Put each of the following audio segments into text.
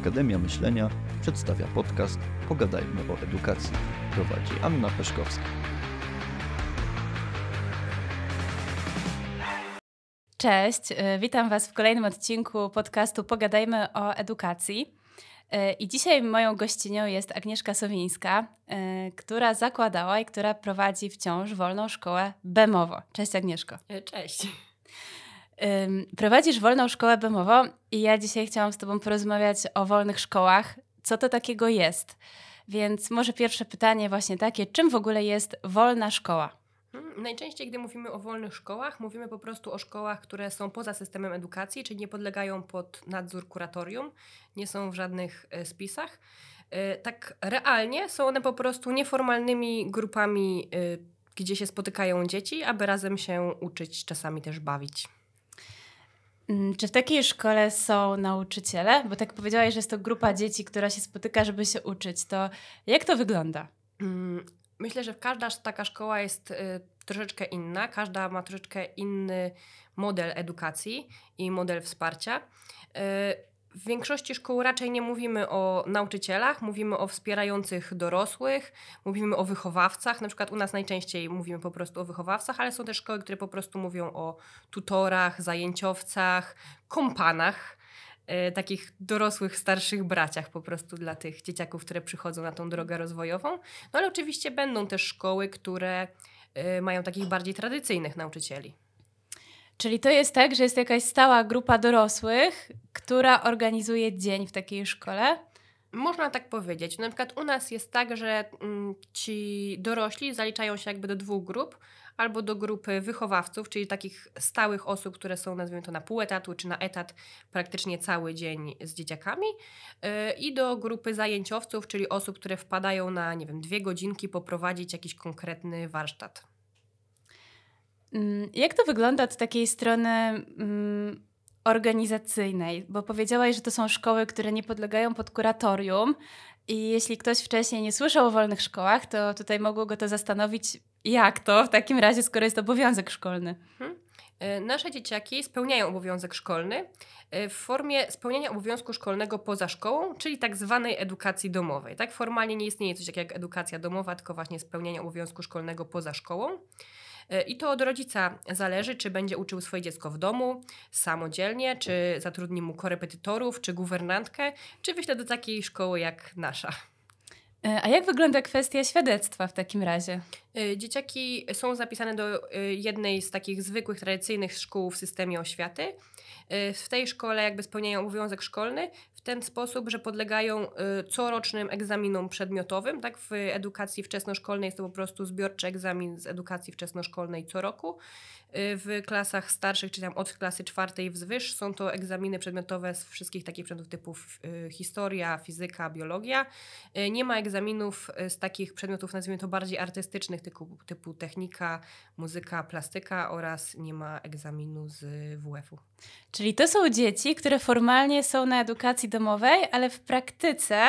Akademia Myślenia przedstawia podcast Pogadajmy o edukacji. Prowadzi Anna Peszkowska. Cześć, y, witam Was w kolejnym odcinku podcastu Pogadajmy o edukacji. Y, I dzisiaj moją gościnią jest Agnieszka Sowińska, y, która zakładała i która prowadzi wciąż wolną szkołę BEMowo. Cześć Agnieszko. Cześć. Prowadzisz wolną szkołę BEMową i ja dzisiaj chciałam z Tobą porozmawiać o wolnych szkołach. Co to takiego jest? Więc może pierwsze pytanie właśnie takie, czym w ogóle jest wolna szkoła? Hmm, najczęściej, gdy mówimy o wolnych szkołach, mówimy po prostu o szkołach, które są poza systemem edukacji, czyli nie podlegają pod nadzór kuratorium, nie są w żadnych e, spisach. E, tak realnie są one po prostu nieformalnymi grupami, e, gdzie się spotykają dzieci, aby razem się uczyć, czasami też bawić. Mm, czy w takiej szkole są nauczyciele? Bo tak powiedziałaś, że jest to grupa dzieci, która się spotyka, żeby się uczyć. To jak to wygląda? Mm, myślę, że każda taka szkoła jest y, troszeczkę inna. Każda ma troszeczkę inny model edukacji i model wsparcia. W większości szkół raczej nie mówimy o nauczycielach, mówimy o wspierających dorosłych, mówimy o wychowawcach. Na przykład u nas najczęściej mówimy po prostu o wychowawcach, ale są też szkoły, które po prostu mówią o tutorach, zajęciowcach, kompanach, e, takich dorosłych, starszych braciach po prostu dla tych dzieciaków, które przychodzą na tą drogę rozwojową. No ale oczywiście będą też szkoły, które e, mają takich bardziej tradycyjnych nauczycieli. Czyli to jest tak, że jest jakaś stała grupa dorosłych, która organizuje dzień w takiej szkole? Można tak powiedzieć. Na przykład u nas jest tak, że mm, ci dorośli zaliczają się jakby do dwóch grup, albo do grupy wychowawców, czyli takich stałych osób, które są nazwijmy to na pół etatu czy na etat praktycznie cały dzień z dzieciakami yy, i do grupy zajęciowców, czyli osób, które wpadają na, nie wiem, dwie godzinki poprowadzić jakiś konkretny warsztat. Mm, jak to wygląda od takiej strony mm, organizacyjnej? Bo powiedziałaś, że to są szkoły, które nie podlegają pod kuratorium. I jeśli ktoś wcześniej nie słyszał o wolnych szkołach, to tutaj mogło go to zastanowić, jak to w takim razie, skoro jest obowiązek szkolny. Hmm. Nasze dzieciaki spełniają obowiązek szkolny e, w formie spełniania obowiązku szkolnego poza szkołą, czyli tak zwanej edukacji domowej. Tak formalnie nie istnieje coś takiego jak edukacja domowa, tylko właśnie spełnianie obowiązku szkolnego poza szkołą. E, I to od rodzica zależy, czy będzie uczył swoje dziecko w domu, samodzielnie, czy zatrudni mu korepetytorów, czy guwernantkę, czy wyśle do takiej szkoły jak nasza. E, a jak wygląda kwestia świadectwa w takim razie? E, dzieciaki są zapisane do jednej z takich zwykłych, tradycyjnych szkół w systemie oświaty. W tej szkole jakby spełniają obowiązek szkolny w ten sposób, że podlegają corocznym egzaminom przedmiotowym. Tak? W edukacji wczesnoszkolnej jest to po prostu zbiorczy egzamin z edukacji wczesnoszkolnej co roku. W klasach starszych, czy tam od klasy czwartej wzwyż, są to egzaminy przedmiotowe z wszystkich takich przedmiotów typu historia, fizyka, biologia. Nie ma egzaminów z takich przedmiotów, nazwijmy to bardziej artystycznych, typu, typu technika, muzyka, plastyka oraz nie ma egzaminu z WF-u. Czyli to są dzieci, które formalnie są na edukacji domowej, ale w praktyce,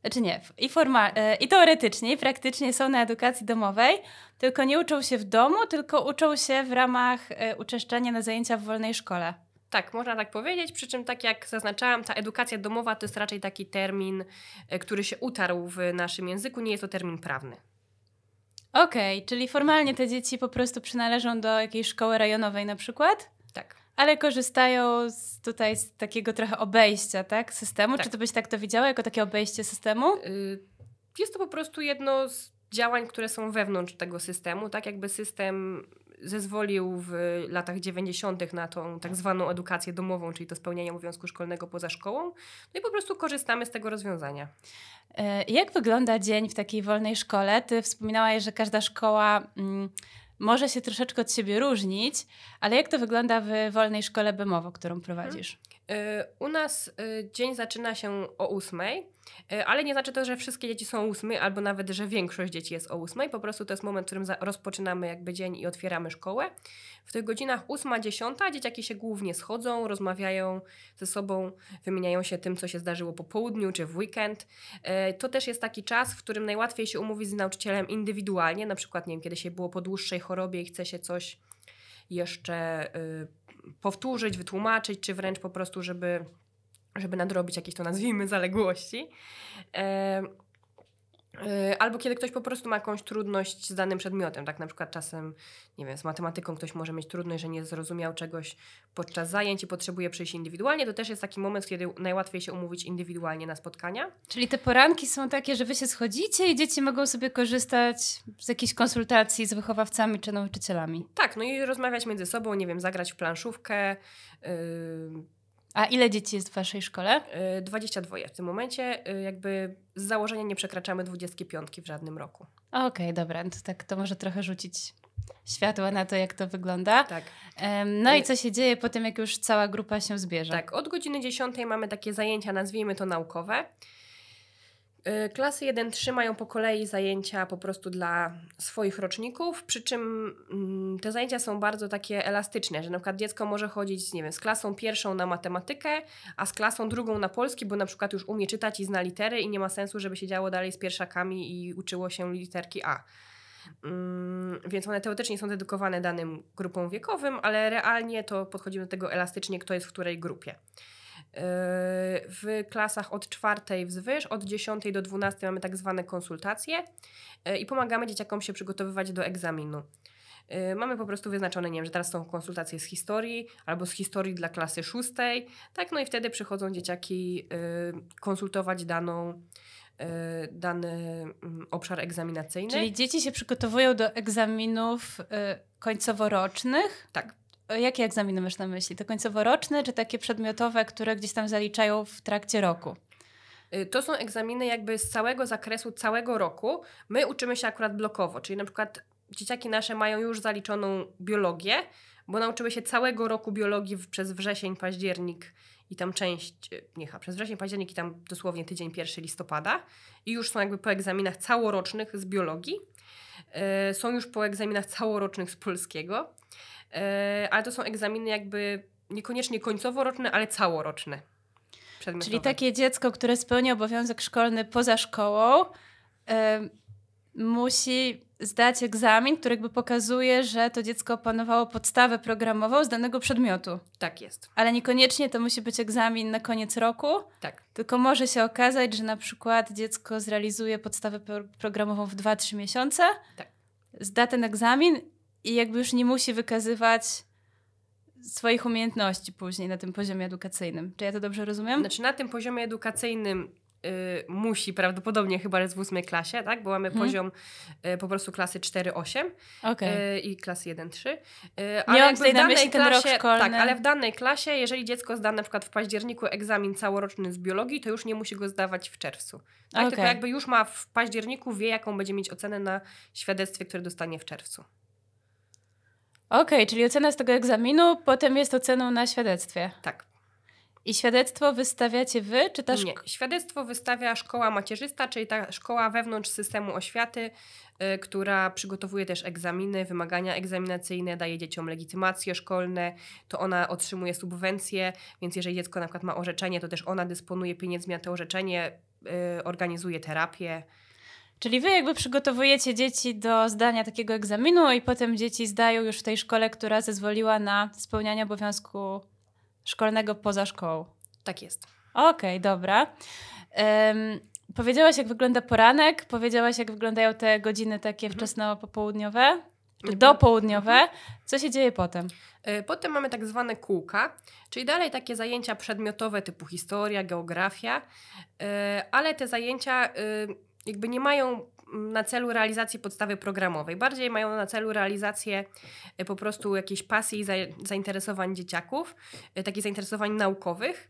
znaczy nie, i, formal, e, i teoretycznie, i praktycznie są na edukacji domowej, tylko nie uczą się w domu, tylko uczą się w ramach e, uczęszczania na zajęcia w wolnej szkole. Tak, można tak powiedzieć, przy czym tak jak zaznaczałam, ta edukacja domowa to jest raczej taki termin, e, który się utarł w naszym języku, nie jest to termin prawny. Okej, okay, czyli formalnie te dzieci po prostu przynależą do jakiejś szkoły rejonowej na przykład? Tak. Ale korzystają z, tutaj z takiego trochę obejścia, tak? Systemu. Tak. Czy to byś tak to widziała, jako takie obejście systemu? Y, jest to po prostu jedno z działań, które są wewnątrz tego systemu, tak jakby system zezwolił w latach 90. na tą tak zwaną edukację domową, czyli to spełnianie obowiązku szkolnego poza szkołą. No i po prostu korzystamy z tego rozwiązania. E, jak wygląda dzień w takiej wolnej szkole? Ty wspominałaś, że każda szkoła mm, może się troszeczkę od siebie różnić, ale jak to wygląda w wolnej szkole BEMOWO, którą prowadzisz? Hmm. U nas dzień zaczyna się o ósmej. E, ale nie znaczy to, że wszystkie dzieci są o ósmej, albo nawet, że większość dzieci jest o ósmej. Po prostu to jest moment, w którym rozpoczynamy jakby dzień i otwieramy szkołę. W tych godzinach ósma, dziesiąta dzieciaki się głównie schodzą, rozmawiają ze sobą, wymieniają się tym, co się zdarzyło po południu czy w weekend. E, to też jest taki czas, w którym najłatwiej się umówić z nauczycielem indywidualnie, na przykład, nie wiem, kiedy się było po dłuższej chorobie i chce się coś jeszcze y, powtórzyć, wytłumaczyć, czy wręcz po prostu, żeby żeby nadrobić jakieś to nazwijmy zaległości. E, e, Albo kiedy ktoś po prostu ma jakąś trudność z danym przedmiotem, tak na przykład czasem, nie wiem, z matematyką ktoś może mieć trudność, że nie zrozumiał czegoś podczas zajęć i potrzebuje przyjść indywidualnie, to też jest taki moment, kiedy najłatwiej się umówić indywidualnie na spotkania. Czyli te poranki są takie, że wy się schodzicie i dzieci mogą sobie korzystać z jakichś konsultacji z wychowawcami czy nauczycielami. Tak, no i rozmawiać między sobą, nie wiem, zagrać w planszówkę. Yy, A ile dzieci jest w waszej szkole? yy, 22 w tym momencie, yy, jakby z założenia nie przekraczamy 25 w żadnym roku. Okej, dobra, to tak to może trochę rzucić światła na to, jak to wygląda. Tak. No i co się dzieje po tym, jak już cała grupa się zbierze? Tak, od godziny 10 mamy takie zajęcia, nazwijmy to naukowe. Yy, Klasy 1-3 mają po kolei zajęcia po prostu dla swoich roczników, przy czym mm, te zajęcia są bardzo takie elastyczne, że na przykład dziecko może chodzić, nie wiem, z klasą pierwszą na matematykę, a z klasą drugą na polski, bo na przykład już umie czytać i zna litery i nie ma sensu, żeby siedziało dalej z pierwszakami i uczyło się literki A. Mm, więc one teoretycznie są dedykowane danym grupom wiekowym, ale realnie to podchodzimy do tego elastycznie, kto jest w której grupie. W klasach od czwartej wzwyż, od 10 do 12 mamy tak zwane konsultacje yy, i pomagamy dzieciakom się przygotowywać do egzaminu. Yy, Mamy po prostu wyznaczone, nie wiem, że teraz są konsultacje z historii albo z historii dla klasy szóstej, tak, no i wtedy przychodzą dzieciaki yy, konsultować daną, dany mm, obszar egzaminacyjny. Czyli dzieci się przygotowują do egzaminów końcoworocznych. Tak. O Jakie egzaminy masz na myśli? To końcoworoczne, czy takie przedmiotowe, które gdzieś tam zaliczają w trakcie roku? Y, To są egzaminy jakby z całego zakresu, całego roku. My uczymy się akurat blokowo, czyli na przykład dzieciaki nasze mają już zaliczoną biologię, bo nauczyły się całego roku biologii przez wrzesień, październik i tam część, y, nie, chyba, przez wrzesień, październik i tam dosłownie tydzień 1 listopada i już są jakby po egzaminach całorocznych z biologii. Są już po egzaminach całorocznych z polskiego, ale to są egzaminy jakby niekoniecznie końcoworoczne, ale całoroczne. Czyli takie dziecko, które spełnia obowiązek szkolny poza szkołą, em, musi zdać egzamin, który jakby pokazuje, że to dziecko opanowało podstawę programową z danego przedmiotu. Tak jest. Ale niekoniecznie to musi być egzamin na koniec roku, Tak. tylko może się okazać, że na przykład dziecko zrealizuje podstawę pro- programową w 2-3 miesiące, Tak. zda ten egzamin i jakby już nie musi wykazywać swoich umiejętności później na tym poziomie edukacyjnym. Czy ja to dobrze rozumiem? Znaczy na tym poziomie edukacyjnym y, musi prawdopodobnie chyba jest w ósmej klasie, tak? Bo mamy Mhm. poziom y, po prostu klasy 4-8 Okej. y, i klasy 1-3. Y, tutaj w na danej myśli ten rok klasie. Tak, ale w danej klasie, jeżeli dziecko zda na przykład w październiku egzamin całoroczny z biologii, to już nie musi go zdawać w czerwcu. Tak? Tylko Okej. jakby już ma w październiku, wie jaką będzie mieć ocenę na świadectwie, które dostanie w czerwcu. Okej, czyli ocena z tego egzaminu, potem jest oceną na świadectwie. Tak. I świadectwo wystawiacie wy, czy ta Nie. Świadectwo wystawia szkoła macierzysta, czyli ta szkoła wewnątrz systemu oświaty, y, która przygotowuje też egzaminy, wymagania egzaminacyjne, daje dzieciom legitymacje szkolne, to ona otrzymuje subwencje, więc jeżeli dziecko na przykład ma orzeczenie, to też ona dysponuje pieniędzmi na to orzeczenie, y, organizuje terapię. Czyli wy jakby przygotowujecie dzieci do zdania takiego egzaminu i potem dzieci zdają już w tej szkole, która zezwoliła na spełnianie obowiązku szkolnego poza szkołą. Tak jest. Okej, dobra. Em, powiedziałaś, jak wygląda poranek, powiedziałaś, jak wyglądają te godziny takie Mhm. wczesno-popołudniowe, czy dopołudniowe. Co się dzieje potem? Y, Potem mamy tak zwane kółka, czyli dalej takie zajęcia przedmiotowe typu historia, geografia, y, ale te zajęcia y, jakby nie mają na celu realizacji podstawy programowej. Bardziej mają na celu realizację y, po prostu jakiejś pasji i za- zainteresowań dzieciaków, y, takich zainteresowań naukowych.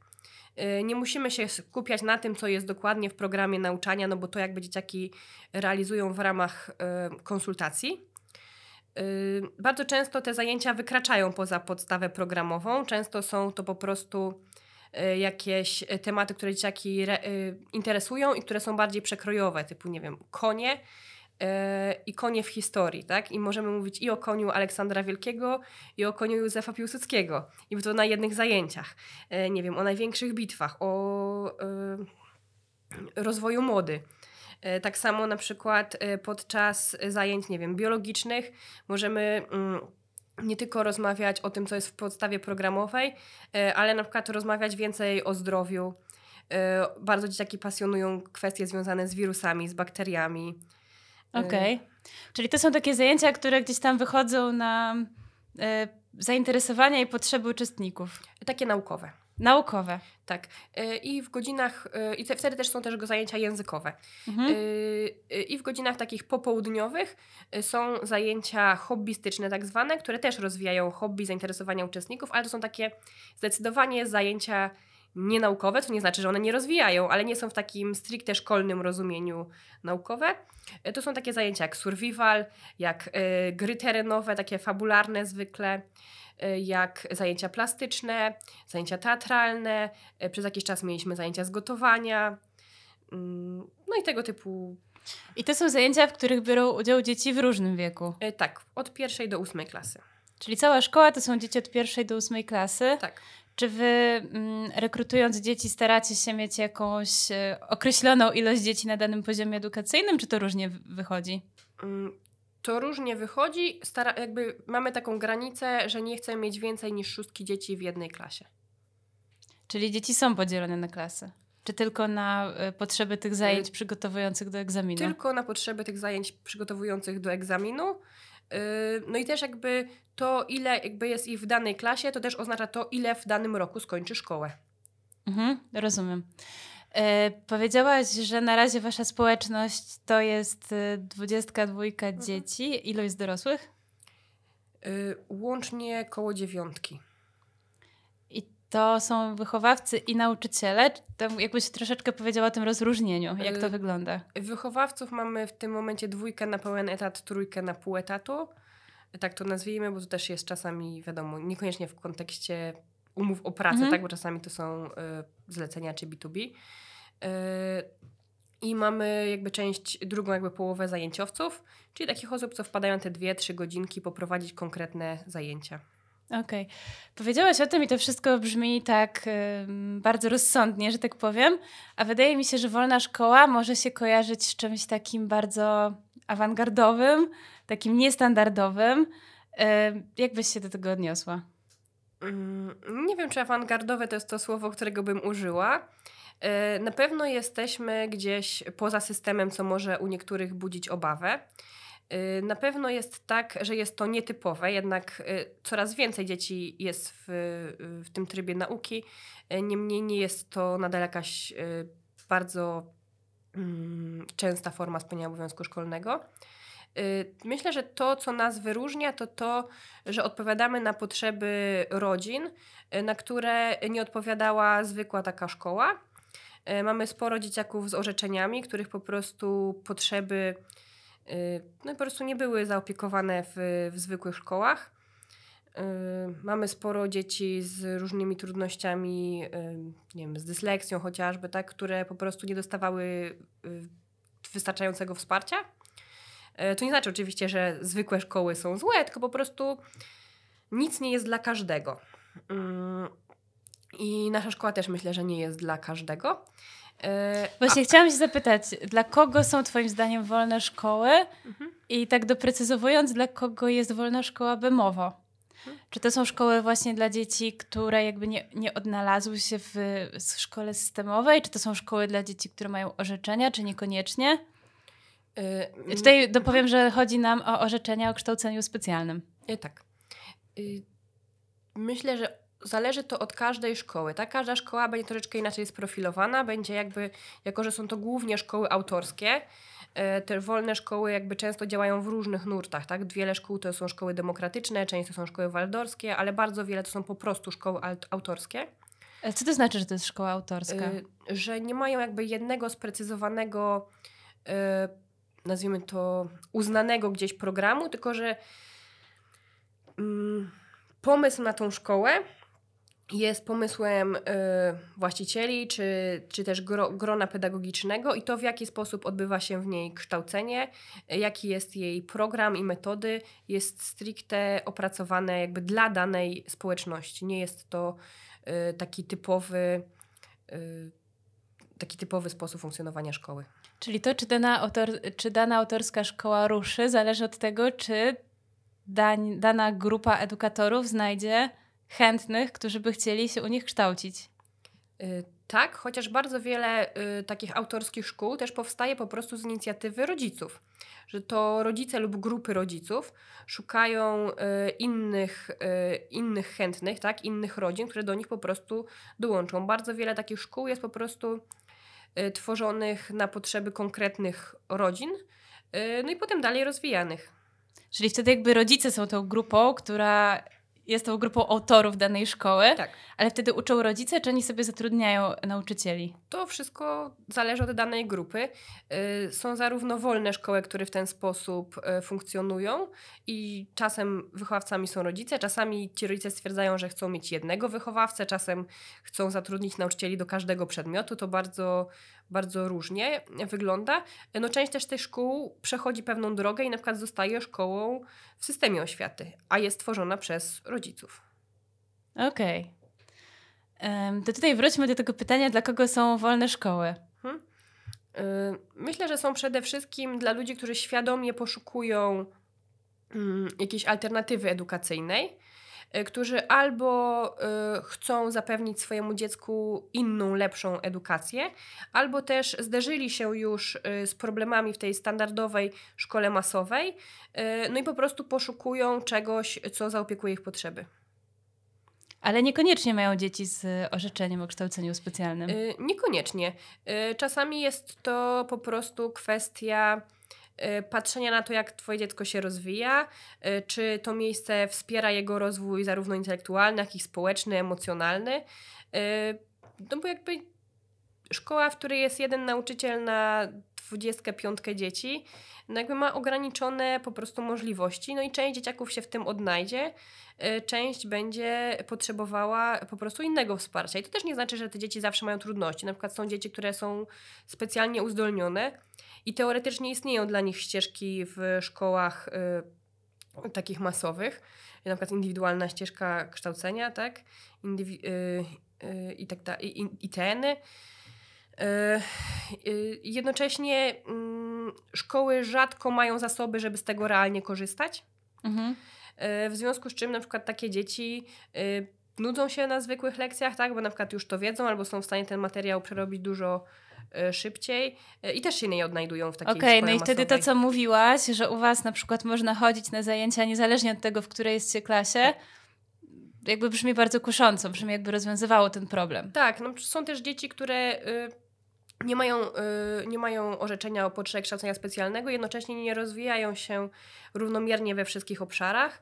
Y, Nie musimy się skupiać na tym, co jest dokładnie w programie nauczania, no bo to jakby dzieciaki realizują w ramach konsultacji. Bardzo często te zajęcia wykraczają poza podstawę programową. Często są to po prostu jakieś y, tematy, które dzieciaki y, interesują i które są bardziej przekrojowe, typu, nie wiem, konie y, i konie w historii, tak? I możemy mówić i o koniu Aleksandra Wielkiego, i o koniu Józefa Piłsudskiego. I to na jednych zajęciach. Y, Nie wiem, o największych bitwach, o y, rozwoju mody. Tak samo na przykład podczas zajęć, nie wiem, biologicznych możemy mm, nie tylko rozmawiać o tym, co jest w podstawie programowej, e, ale na przykład rozmawiać więcej o zdrowiu. E, bardzo dzieciaki pasjonują kwestie związane z wirusami, z bakteriami. E, Okej. Okay. Czyli to są takie zajęcia, które gdzieś tam wychodzą na zainteresowania i potrzeby uczestników. Takie naukowe. Naukowe. Tak. I w godzinach, i wtedy też są też zajęcia językowe. Mhm. I w godzinach takich popołudniowych są zajęcia hobbystyczne, tak zwane, które też rozwijają hobby, zainteresowania uczestników, ale to są takie zdecydowanie zajęcia nienaukowe, co nie znaczy, że one nie rozwijają, ale nie są w takim stricte szkolnym rozumieniu naukowe. To są takie zajęcia jak survival, jak gry terenowe, takie fabularne zwykle. Y, jak zajęcia plastyczne, zajęcia teatralne. Y, przez jakiś czas mieliśmy zajęcia z gotowania. Mm, no i tego typu. I to są zajęcia, w których biorą udział dzieci w różnym wieku. Y, tak, od pierwszej do ósmej klasy. Czyli cała szkoła to są dzieci od pierwszej do ósmej klasy. Tak. Czy wy mm, rekrutując dzieci staracie się mieć jakąś określoną ilość dzieci na danym poziomie edukacyjnym, czy to różnie wychodzi? To różnie wychodzi. Stara, jakby mamy taką granicę, że nie chcemy mieć więcej niż szóstki dzieci w jednej klasie. Czyli dzieci są podzielone na klasy? Czy tylko na y, potrzeby tych zajęć y przygotowujących do egzaminu? Tylko na potrzeby tych zajęć przygotowujących do egzaminu. Y no i też jakby to, ile jakby jest ich w danej klasie, to też oznacza to, ile w danym roku skończy szkołę. Mhm, rozumiem. E, powiedziałaś, że na razie wasza społeczność to jest 22 e, mhm. dzieci. Ilu jest dorosłych? E, łącznie koło dziewiątki. I to są wychowawcy i nauczyciele? To jakbyś troszeczkę powiedziała o tym rozróżnieniu. Jak to wygląda? Wychowawców mamy w tym momencie dwójkę na pełen etat, trójkę na pół etatu. Tak to nazwijmy, bo to też jest czasami, wiadomo, niekoniecznie w kontekście umów o pracę, mhm. tak? Bo czasami to są y, zlecenia czy B2B. Y, I mamy jakby część, drugą jakby połowę zajęciowców, czyli takich osób, co wpadają te dwie, trzy godzinki poprowadzić konkretne zajęcia. Okej. Okay. Powiedziałaś o tym i to wszystko brzmi tak y, bardzo rozsądnie, że tak powiem, a wydaje mi się, że wolna szkoła może się kojarzyć z czymś takim bardzo awangardowym, takim niestandardowym. Y, jak byś się do tego odniosła? Mm, nie wiem, czy awangardowe to jest to słowo, którego bym użyła. E, na pewno jesteśmy gdzieś poza systemem, co może u niektórych budzić obawę. E, na pewno jest tak, że jest to nietypowe, jednak e, coraz więcej dzieci jest w, w tym trybie nauki. Niemniej nie jest to nadal jakaś bardzo mm, częsta forma spełniania obowiązku szkolnego. Y, myślę, że to, co nas wyróżnia, to to, że odpowiadamy na potrzeby rodzin, y, na które nie odpowiadała zwykła taka szkoła. Y, mamy sporo dzieciaków z orzeczeniami, których po prostu potrzeby no, po prostu nie były zaopiekowane w, w zwykłych szkołach. Mamy sporo dzieci z różnymi trudnościami, nie wiem, z dysleksją chociażby, tak, które po prostu nie dostawały wystarczającego wsparcia. E, to nie znaczy oczywiście, że zwykłe szkoły są złe, tylko po prostu nic nie jest dla każdego. Mm, I nasza szkoła też myślę, że nie jest dla każdego. E, Właśnie A... chciałam się zapytać, dla kogo są Twoim zdaniem wolne szkoły? Mhm. I tak doprecyzowując, dla kogo jest wolna szkoła BEMOWO? Mhm. Czy to są szkoły właśnie dla dzieci, które jakby nie, nie odnalazły się w, w szkole systemowej? Czy to są szkoły dla dzieci, które mają orzeczenia, czy niekoniecznie? Yy, Tutaj dopowiem, że chodzi nam o orzeczenia o kształceniu specjalnym. Yy, tak. Yy, myślę, że zależy to od każdej szkoły. Tak? Każda szkoła będzie troszeczkę inaczej sprofilowana, będzie jakby, jako że są to głównie szkoły autorskie, te wolne szkoły jakby często działają w różnych nurtach, tak? Wiele szkół to są szkoły demokratyczne, często są szkoły waldorskie, ale bardzo wiele to są po prostu szkoły autorskie. Co to znaczy, że to jest szkoła autorska? Że nie mają jakby jednego sprecyzowanego nazwijmy to, uznanego gdzieś programu, tylko że mm, pomysł na tą szkołę jest pomysłem y, właścicieli, czy, czy też gro, grona pedagogicznego i to, w jaki sposób odbywa się w niej kształcenie, jaki jest jej program i metody, jest stricte opracowane jakby dla danej społeczności. Nie jest to y, taki typowy, y, taki typowy sposób funkcjonowania szkoły. Czyli to, czy dana, autor, czy dana autorska szkoła ruszy, zależy od tego, czy dań, dana grupa edukatorów znajdzie chętnych, którzy by chcieli się u nich kształcić. Y, tak, chociaż bardzo wiele y, takich autorskich szkół też powstaje po prostu z inicjatywy rodziców. Że to rodzice lub grupy rodziców szukają y, innych, y, innych chętnych, tak, innych rodzin, które do nich po prostu dołączą. Bardzo wiele takich szkół jest po prostu tworzonych na potrzeby konkretnych rodzin, y, no i potem dalej rozwijanych. Czyli wtedy jakby rodzice są tą grupą, która jest tą grupą autorów danej szkoły, Tak. ale wtedy uczą rodzice, czy oni sobie zatrudniają nauczycieli? To wszystko zależy od danej grupy. Y, Są zarówno wolne szkoły, które w ten sposób y, funkcjonują i czasem wychowawcami są rodzice, czasami ci rodzice stwierdzają, że chcą mieć jednego wychowawcę, czasem chcą zatrudnić nauczycieli do każdego przedmiotu. To bardzo, bardzo różnie wygląda. No część też tych szkół przechodzi pewną drogę i na przykład zostaje szkołą w systemie oświaty, a jest tworzona przez rodziców. Okej. Em, To tutaj wróćmy do tego pytania, dla kogo są wolne szkoły? Y, Myślę, że są przede wszystkim dla ludzi, którzy świadomie poszukują mm, jakiejś alternatywy edukacyjnej, którzy albo y, chcą zapewnić swojemu dziecku inną, lepszą edukację, albo też zderzyli się już y, z problemami w tej standardowej szkole masowej, y, no i po prostu poszukują czegoś, co zaopiekuje ich potrzeby. Ale niekoniecznie mają dzieci z orzeczeniem o kształceniu specjalnym. Y, Niekoniecznie. Y, Czasami jest to po prostu kwestia y, patrzenia na to, jak Twoje dziecko się rozwija, y, czy to miejsce wspiera jego rozwój zarówno intelektualny, jak i społeczny, emocjonalny. Y, No bo jakby szkoła, w której jest jeden nauczyciel na 25 dzieci, no jakby ma ograniczone po prostu możliwości, no i część dzieciaków się w tym odnajdzie, y, część będzie potrzebowała po prostu innego wsparcia. I to też nie znaczy, że te dzieci zawsze mają trudności. Na przykład są dzieci, które są specjalnie uzdolnione i teoretycznie istnieją dla nich ścieżki w szkołach y, takich masowych, na przykład indywidualna ścieżka kształcenia, tak? Indywi- y, y, i tak da- i, i, y, Jednocześnie mm, szkoły rzadko mają zasoby, żeby z tego realnie korzystać. Mhm. Y, W związku z czym na przykład takie dzieci y, nudzą się na zwykłych lekcjach, tak, bo na przykład już to wiedzą albo są w stanie ten materiał przerobić dużo y, szybciej y, i też się nie odnajdują w takiej Okej, szkole no i wtedy to, masowej. co mówiłaś, że u was na przykład można chodzić na zajęcia niezależnie od tego, w której jest się klasie, jakby brzmi bardzo kusząco, brzmi jakby rozwiązywało ten problem. Tak, no, są też dzieci, które y, nie, mają, y, nie mają orzeczenia o potrzebie kształcenia specjalnego, jednocześnie nie rozwijają się równomiernie we wszystkich obszarach.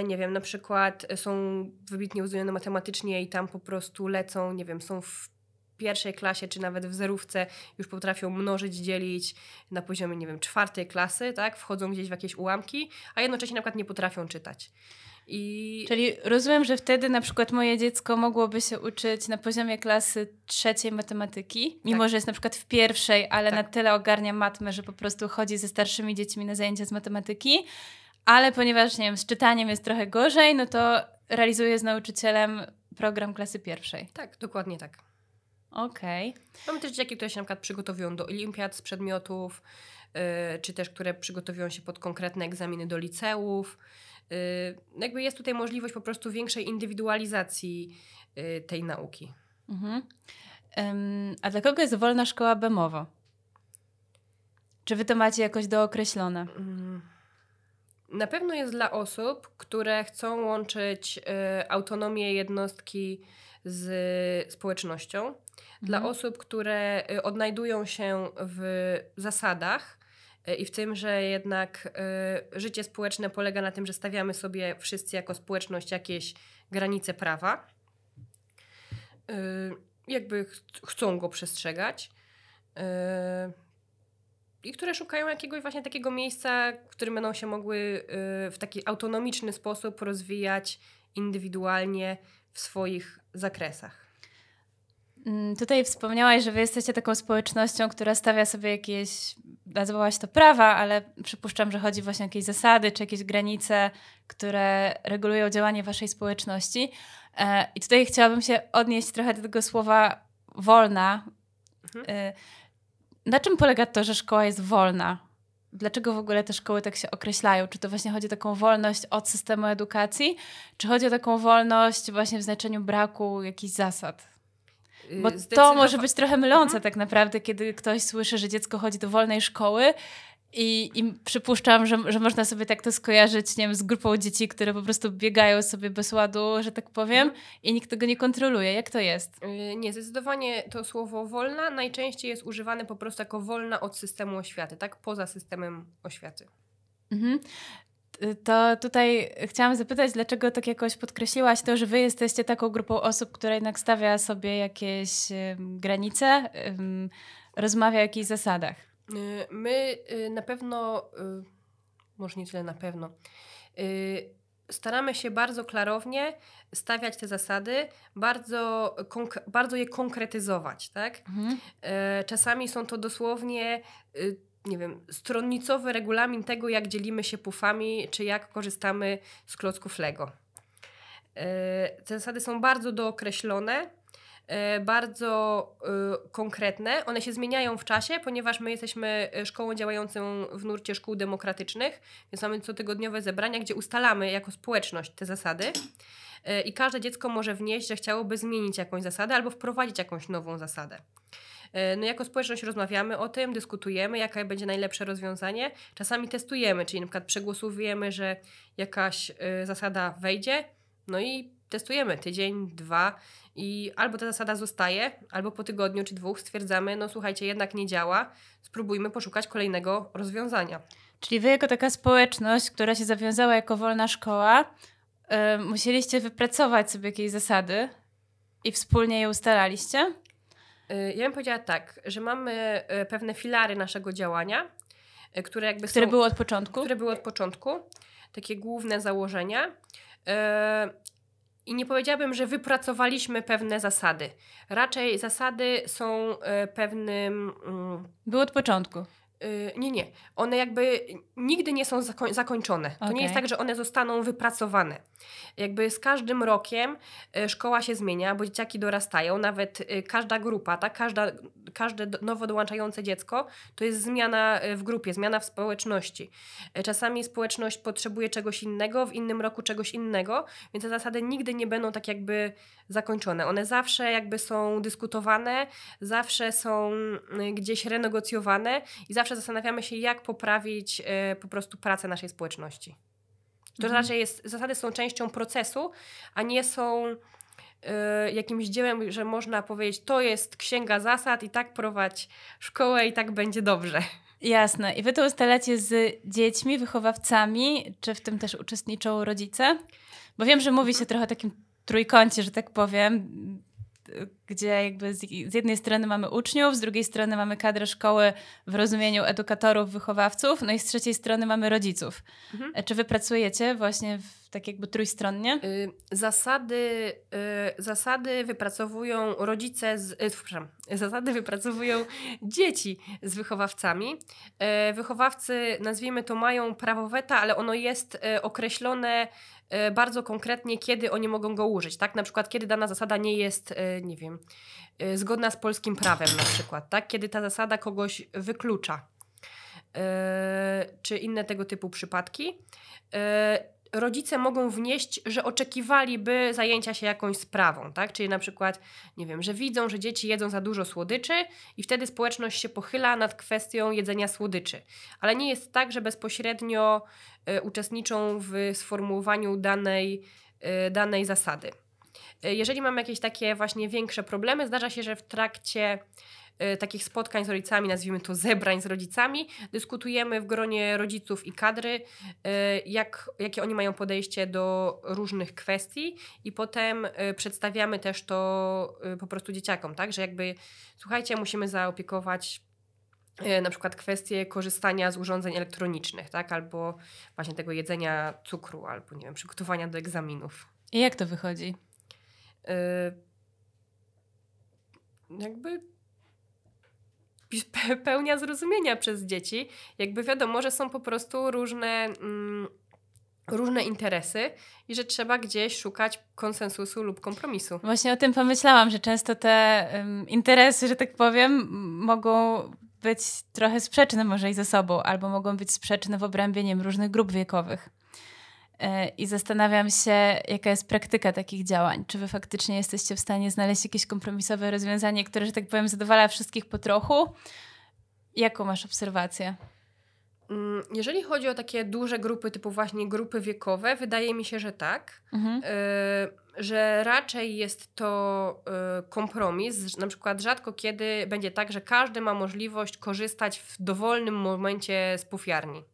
Y, nie wiem, na przykład są wybitnie uzdolnione matematycznie i tam po prostu lecą, nie wiem, są w pierwszej klasie, czy nawet w zerówce już potrafią mnożyć, dzielić na poziomie, nie wiem, czwartej klasy, tak? Wchodzą gdzieś w jakieś ułamki, a jednocześnie na przykład nie potrafią czytać. I Czyli rozumiem, że wtedy na przykład moje dziecko mogłoby się uczyć na poziomie klasy trzeciej matematyki, mimo Tak. że jest na przykład w pierwszej, ale Tak. na tyle ogarnia matmę, że po prostu chodzi ze starszymi dziećmi na zajęcia z matematyki, ale ponieważ, nie wiem, z czytaniem jest trochę gorzej, no to realizuje z nauczycielem program klasy pierwszej. tak, dokładnie tak. Okej. Mamy też dzieciaki, które się na przykład przygotowują do olimpiad z przedmiotów, yy, czy też które przygotowują się pod konkretne egzaminy do liceów. Yy, jakby jest tutaj możliwość po prostu większej indywidualizacji yy, tej nauki. Mhm. A dla kogo jest wolna szkoła BEMowo? Czy wy to macie jakoś dookreślone? Mm. Na pewno jest dla osób, które chcą łączyć y, autonomię jednostki z społecznością. Dla Mhm. osób, które y, odnajdują się w zasadach y, i w tym, że jednak y, życie społeczne polega na tym, że stawiamy sobie wszyscy jako społeczność jakieś granice prawa. Y, jakby ch- chcą go przestrzegać. Y, i które szukają jakiegoś właśnie takiego miejsca, w którym będą się mogły w taki autonomiczny sposób rozwijać indywidualnie w swoich zakresach. Mm, Tutaj wspomniałaś, że wy jesteście taką społecznością, która stawia sobie jakieś, nazwałaś to prawa, ale przypuszczam, że chodzi właśnie o jakieś zasady czy jakieś granice, które regulują działanie waszej społeczności. E, I tutaj chciałabym się odnieść trochę do tego słowa wolna. Mhm. E, Na czym polega to, że szkoła jest wolna? dlaczego w ogóle te szkoły tak się określają? Czy to właśnie chodzi o taką wolność od systemu edukacji, czy chodzi o taką wolność właśnie w znaczeniu braku jakichś zasad? Y, Bo to może być trochę mylące Mhm. tak naprawdę, kiedy ktoś słyszy, że dziecko chodzi do wolnej szkoły i, i przypuszczam, że, że można sobie tak to skojarzyć, nie wiem, z grupą dzieci, które po prostu biegają sobie bez ładu, że tak powiem, Mhm. i nikt tego nie kontroluje. Jak to jest? Y, Nie, zdecydowanie to słowo wolna najczęściej jest używane po prostu jako wolna od systemu oświaty, tak? Poza systemem oświaty. Mhm. To tutaj chciałam zapytać, dlaczego tak jakoś podkreśliłaś to, że wy jesteście taką grupą osób, która jednak stawia sobie jakieś granice, rozmawia o jakichś zasadach. Y, My y, na pewno, y, może nie tyle na pewno, staramy się bardzo klarownie stawiać te zasady, bardzo, bardzo je konkretyzować, tak? Mhm. Czasami są to dosłownie, nie wiem, stronnicowy regulamin tego, jak dzielimy się pufami, czy jak korzystamy z klocków Lego. E, Te zasady są bardzo dookreślone, e, bardzo y, konkretne. One się zmieniają w czasie, ponieważ my jesteśmy e, szkołą działającą w nurcie szkół demokratycznych, więc mamy cotygodniowe zebrania, gdzie ustalamy jako społeczność te zasady. E, I każde dziecko może wnieść, że chciałoby zmienić jakąś zasadę albo wprowadzić jakąś nową zasadę. E, No jako społeczność rozmawiamy o tym, dyskutujemy, jakie będzie najlepsze rozwiązanie. Czasami testujemy, czyli na przykład przegłosujemy, że jakaś y, zasada wejdzie, no i testujemy tydzień, dwa i albo ta zasada zostaje, albo po tygodniu czy dwóch stwierdzamy, no słuchajcie, jednak nie działa, spróbujmy poszukać kolejnego rozwiązania. Czyli wy jako taka społeczność, która się zawiązała jako wolna szkoła, y, musieliście wypracować sobie jakieś zasady i wspólnie je ustalaliście? Y, Ja bym powiedziała tak, że mamy y, pewne filary naszego działania, y, które jakby Które są... były od początku? które były od początku, takie główne założenia. I nie powiedziałabym, że wypracowaliśmy pewne zasady. Raczej zasady są pewnym. mm, Były od początku. E, Nie, nie. One jakby nigdy nie są zakoń- zakończone. To Okej. nie jest tak, że one zostaną wypracowane. Jakby z każdym rokiem e, szkoła się zmienia, bo dzieciaki dorastają, nawet e, każda grupa, tak? Każda, każde nowo dołączające dziecko to jest zmiana e, w grupie, zmiana w społeczności. Czasami społeczność potrzebuje czegoś innego, w innym roku czegoś innego, więc te zasady nigdy nie będą tak jakby zakończone. One zawsze jakby są dyskutowane, zawsze są gdzieś renegocjowane i zawsze zastanawiamy się, jak poprawić e, po prostu pracę naszej społeczności. To Mhm. raczej jest, zasady są częścią procesu, a nie są e, jakimś dziełem, że można powiedzieć, to jest księga zasad i tak prowadź szkołę i tak będzie dobrze. Jasne. I wy to ustalacie z dziećmi, wychowawcami, czy w tym też uczestniczą rodzice? Bo wiem, że mówi się trochę o takim trójkącie, że tak powiem, gdzie jakby z, jednej strony mamy uczniów, z drugiej strony mamy kadrę szkoły w rozumieniu edukatorów, wychowawców, no i z trzeciej strony mamy rodziców. Mhm. E, Czy wy pracujecie właśnie w, tak jakby trójstronnie? Y, Zasady, y, zasady wypracowują rodzice z. y, Przepraszam, zasady wypracowują dzieci z wychowawcami. Y, Wychowawcy, nazwijmy to, mają prawo weta, ale ono jest y, określone bardzo konkretnie, kiedy oni mogą go użyć. Tak? Na przykład, kiedy dana zasada nie jest, nie wiem, y, zgodna z polskim prawem, na przykład, tak? kiedy ta zasada kogoś wyklucza. Y, Czy inne tego typu przypadki. Y, rodzice mogą wnieść, że oczekiwaliby zajęcia się jakąś sprawą, tak? Czyli na przykład, nie wiem, że widzą, że dzieci jedzą za dużo słodyczy i wtedy społeczność się pochyla nad kwestią jedzenia słodyczy. Ale nie jest tak, że bezpośrednio e, uczestniczą w sformułowaniu danej, e, danej zasady. E, Jeżeli mamy jakieś takie właśnie większe problemy, zdarza się, że w trakcie e, takich spotkań z rodzicami, nazwijmy to zebrań z rodzicami, dyskutujemy w gronie rodziców i kadry, e, jak, jakie oni mają podejście do różnych kwestii i potem przedstawiamy też to po prostu dzieciakom, tak, że jakby słuchajcie, musimy zaopiekować na przykład kwestie korzystania z urządzeń elektronicznych, tak, albo właśnie tego jedzenia cukru, albo nie wiem, przygotowania do egzaminów. I jak to wychodzi? E, jakby pe- pełnia zrozumienia przez dzieci. Jakby wiadomo, że są po prostu różne, mm, różne interesy i że trzeba gdzieś szukać konsensusu lub kompromisu. Właśnie o tym pomyślałam, że często te em, interesy, że tak powiem, mogą być trochę sprzeczne może i ze sobą, albo mogą być sprzeczne w obrębie nie wiem, różnych grup wiekowych. E, I zastanawiam się, jaka jest praktyka takich działań. Czy wy faktycznie jesteście w stanie znaleźć jakieś kompromisowe rozwiązanie, które, że tak powiem, zadowala wszystkich po trochu? Jaką masz obserwację? Mm, jeżeli chodzi o takie duże grupy, typu właśnie grupy wiekowe, wydaje mi się, że tak. Mhm. Y że raczej jest to y, kompromis. Na przykład rzadko kiedy będzie tak, że każdy ma możliwość korzystać w dowolnym momencie z pufiarni.